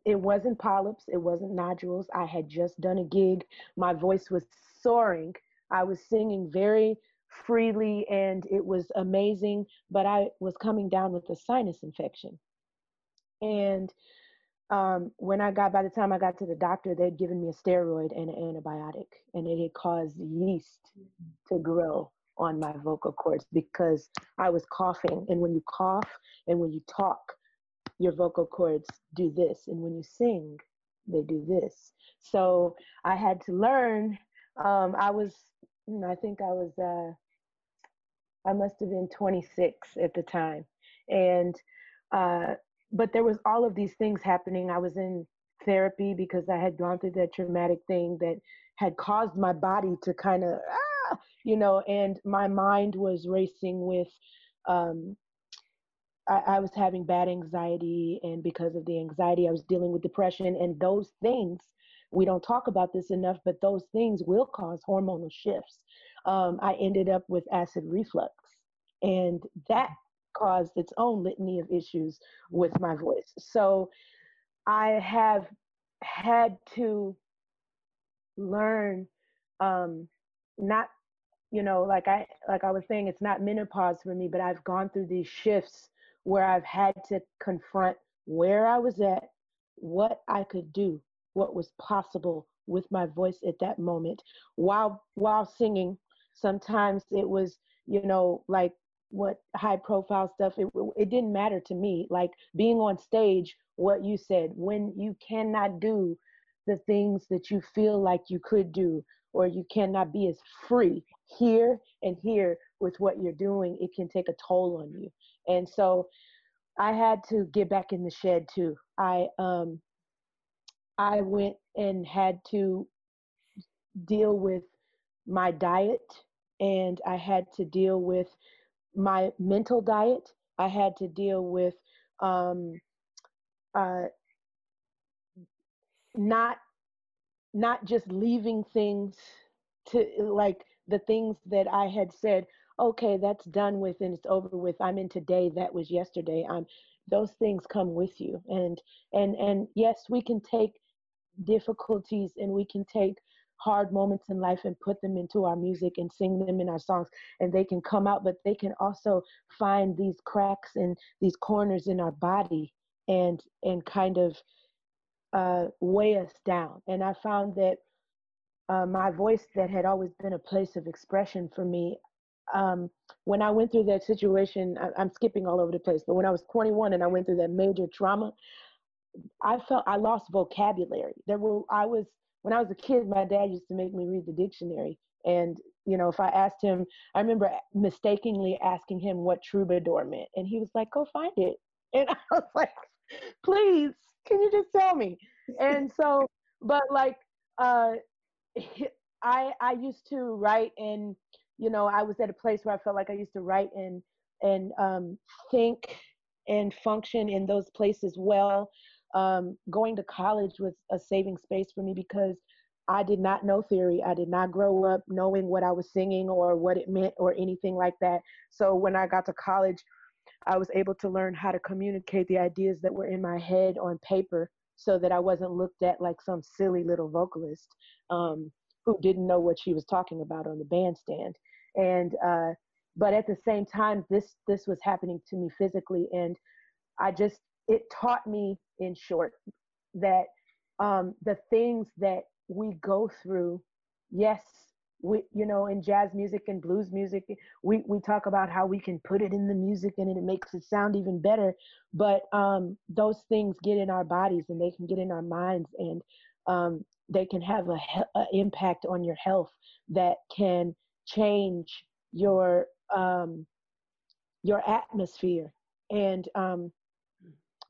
it wasn't polyps, it wasn't nodules. I had just done a gig. My voice was soaring. I was singing very freely and it was amazing, but I was coming down with a sinus infection. And um, when I got, by the time I got to the doctor, they'd given me a steroid and an antibiotic, and it had caused yeast to grow on my vocal cords because I was coughing. And when you cough and when you talk, your vocal cords do this, and when you sing, they do this. So I had to learn. Um, I was, know, I think I was, uh, I must have been 26 at the time, and uh, but there was all of these things happening. I was in therapy because I had gone through that traumatic thing that had caused my body to kind of, ah, you know, and my mind was racing with um, I, I was having bad anxiety, and because of the anxiety, I was dealing with depression, and those things we don't talk about this enough, but those things will cause hormonal shifts. Um, I ended up with acid reflux, and that caused its own litany of issues with my voice. So I have had to learn um, not you know like i like i was saying it's not menopause for me but i've gone through these shifts where I've had to confront where I was at, what I could do, what was possible with my voice at that moment while while singing. Sometimes it was, you know, like what high profile stuff it, it didn't matter to me like being on stage what you said when you cannot do the things that you feel like you could do or you cannot be as free here and here with what you're doing it can take a toll on you and so I had to get back in the shed too. I um I went and had to deal with my diet and I had to deal with my mental diet. I had to deal with um, uh, not not just leaving things to like the things that I had said. Okay, that's done with and it's over with. I'm in today. That was yesterday. I'm those things come with you, and and and yes, we can take difficulties and we can take hard moments in life and put them into our music and sing them in our songs and they can come out but they can also find these cracks and these corners in our body and and kind of uh, weigh us down and i found that uh, my voice that had always been a place of expression for me um, when i went through that situation I, i'm skipping all over the place but when i was 21 and i went through that major trauma i felt i lost vocabulary there were i was when I was a kid, my dad used to make me read the dictionary. And, you know, if I asked him, I remember mistakenly asking him what troubadour meant. And he was like, go find it. And I was like, please, can you just tell me? And so, but like, uh, I, I used to write and, you know, I was at a place where I felt like I used to write and, and um, think and function in those places well um, going to college was a saving space for me because I did not know theory. I did not grow up knowing what I was singing or what it meant or anything like that. So when I got to college, I was able to learn how to communicate the ideas that were in my head on paper so that I wasn't looked at like some silly little vocalist um, who didn't know what she was talking about on the bandstand. And uh, but at the same time, this this was happening to me physically, and I just it taught me, in short, that um, the things that we go through, yes, we, you know, in jazz music and blues music, we, we talk about how we can put it in the music and it makes it sound even better. But um, those things get in our bodies and they can get in our minds and um, they can have a, a, impact on your health that can change your um, your atmosphere. And um,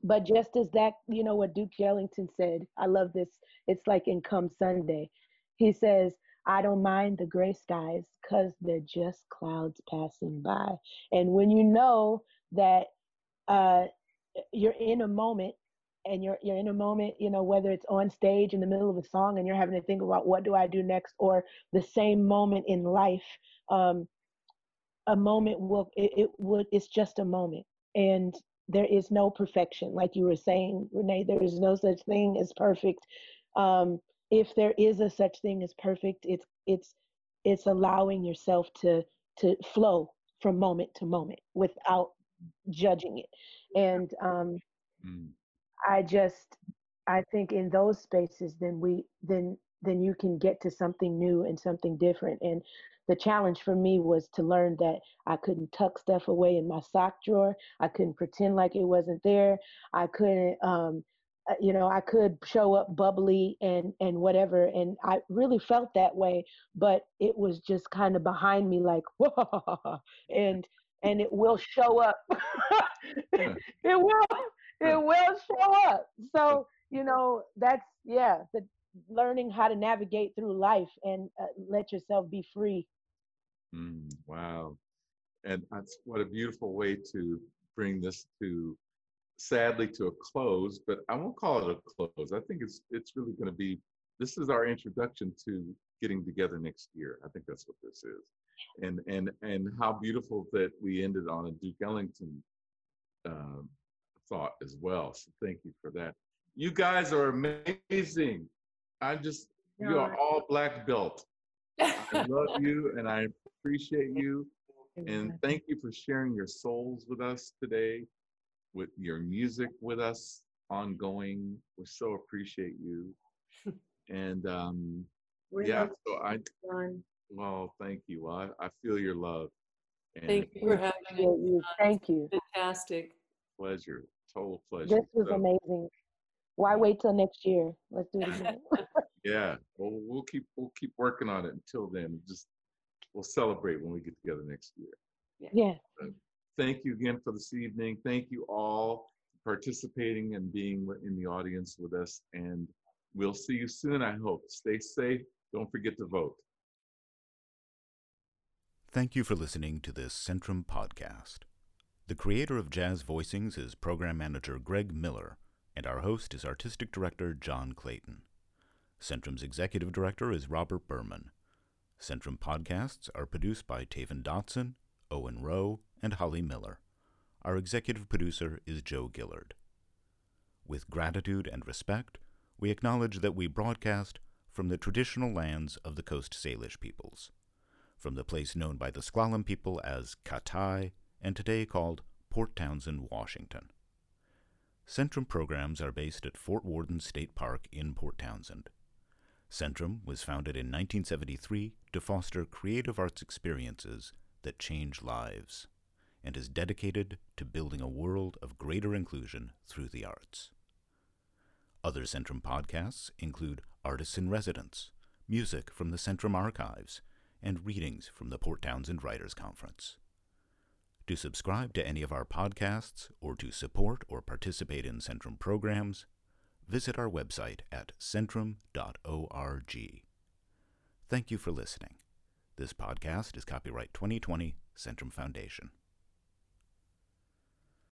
but just as that, you know what Duke Ellington said, I love this. It's like in Come Sunday. He says, I don't mind the gray skies because they're just clouds passing by. And when you know that uh, you're in a moment and you're you're in a moment, you know, whether it's on stage in the middle of a song and you're having to think about what do I do next, or the same moment in life, um, a moment will it, it would it's just a moment. And there is no perfection like you were saying renee there is no such thing as perfect um, if there is a such thing as perfect it's it's it's allowing yourself to to flow from moment to moment without judging it and um, mm. I just i think in those spaces then we then then you can get to something new and something different and the challenge for me was to learn that I couldn't tuck stuff away in my sock drawer. I couldn't pretend like it wasn't there. I couldn't, um, uh, you know, I could show up bubbly and and whatever, and I really felt that way. But it was just kind of behind me, like, whoa, and and it will show up. it will, it will show up. So you know, that's yeah, the learning how to navigate through life and uh, let yourself be free Mm, wow. And that's what a beautiful way to bring this to sadly to a close, but I won't call it a close. I think it's it's really going to be this is our introduction to getting together next year. I think that's what this is. And and and how beautiful that we ended on a Duke Ellington um, thought as well. So thank you for that. You guys are amazing. I'm just you are all black belt. I love you and I appreciate you. And thank you for sharing your souls with us today, with your music with us ongoing. We so appreciate you. And um, yeah, so I, well, thank you. I, I feel your love. And thank you for having me. Thank you. Fantastic. Pleasure. Total pleasure. This was so, amazing. Why wait till next year? Let's do it again. yeah. Well, we'll keep we'll keep working on it until then. Just we'll celebrate when we get together next year. Yeah. thank you again for this evening. Thank you all for participating and being in the audience with us. And we'll see you soon, I hope. Stay safe. Don't forget to vote. Thank you for listening to this Centrum podcast. The creator of Jazz Voicings is program manager Greg Miller, and our host is artistic director John Clayton. Centrum's executive director is Robert Berman. Centrum podcasts are produced by Taven Dotson, Owen Rowe, and Holly Miller. Our executive producer is Joe Gillard. With gratitude and respect, we acknowledge that we broadcast from the traditional lands of the Coast Salish peoples, from the place known by the S'Klallam people as Katai and today called Port Townsend, Washington. Centrum programs are based at Fort Worden State Park in Port Townsend. Centrum was founded in 1973 to foster creative arts experiences that change lives and is dedicated to building a world of greater inclusion through the arts. Other Centrum podcasts include Artists in Residence, music from the Centrum archives, and readings from the Port Townsend Writers Conference. To subscribe to any of our podcasts or to support or participate in Centrum programs, visit our website at centrum.org. Thank you for listening. This podcast is copyright 2020 Centrum Foundation.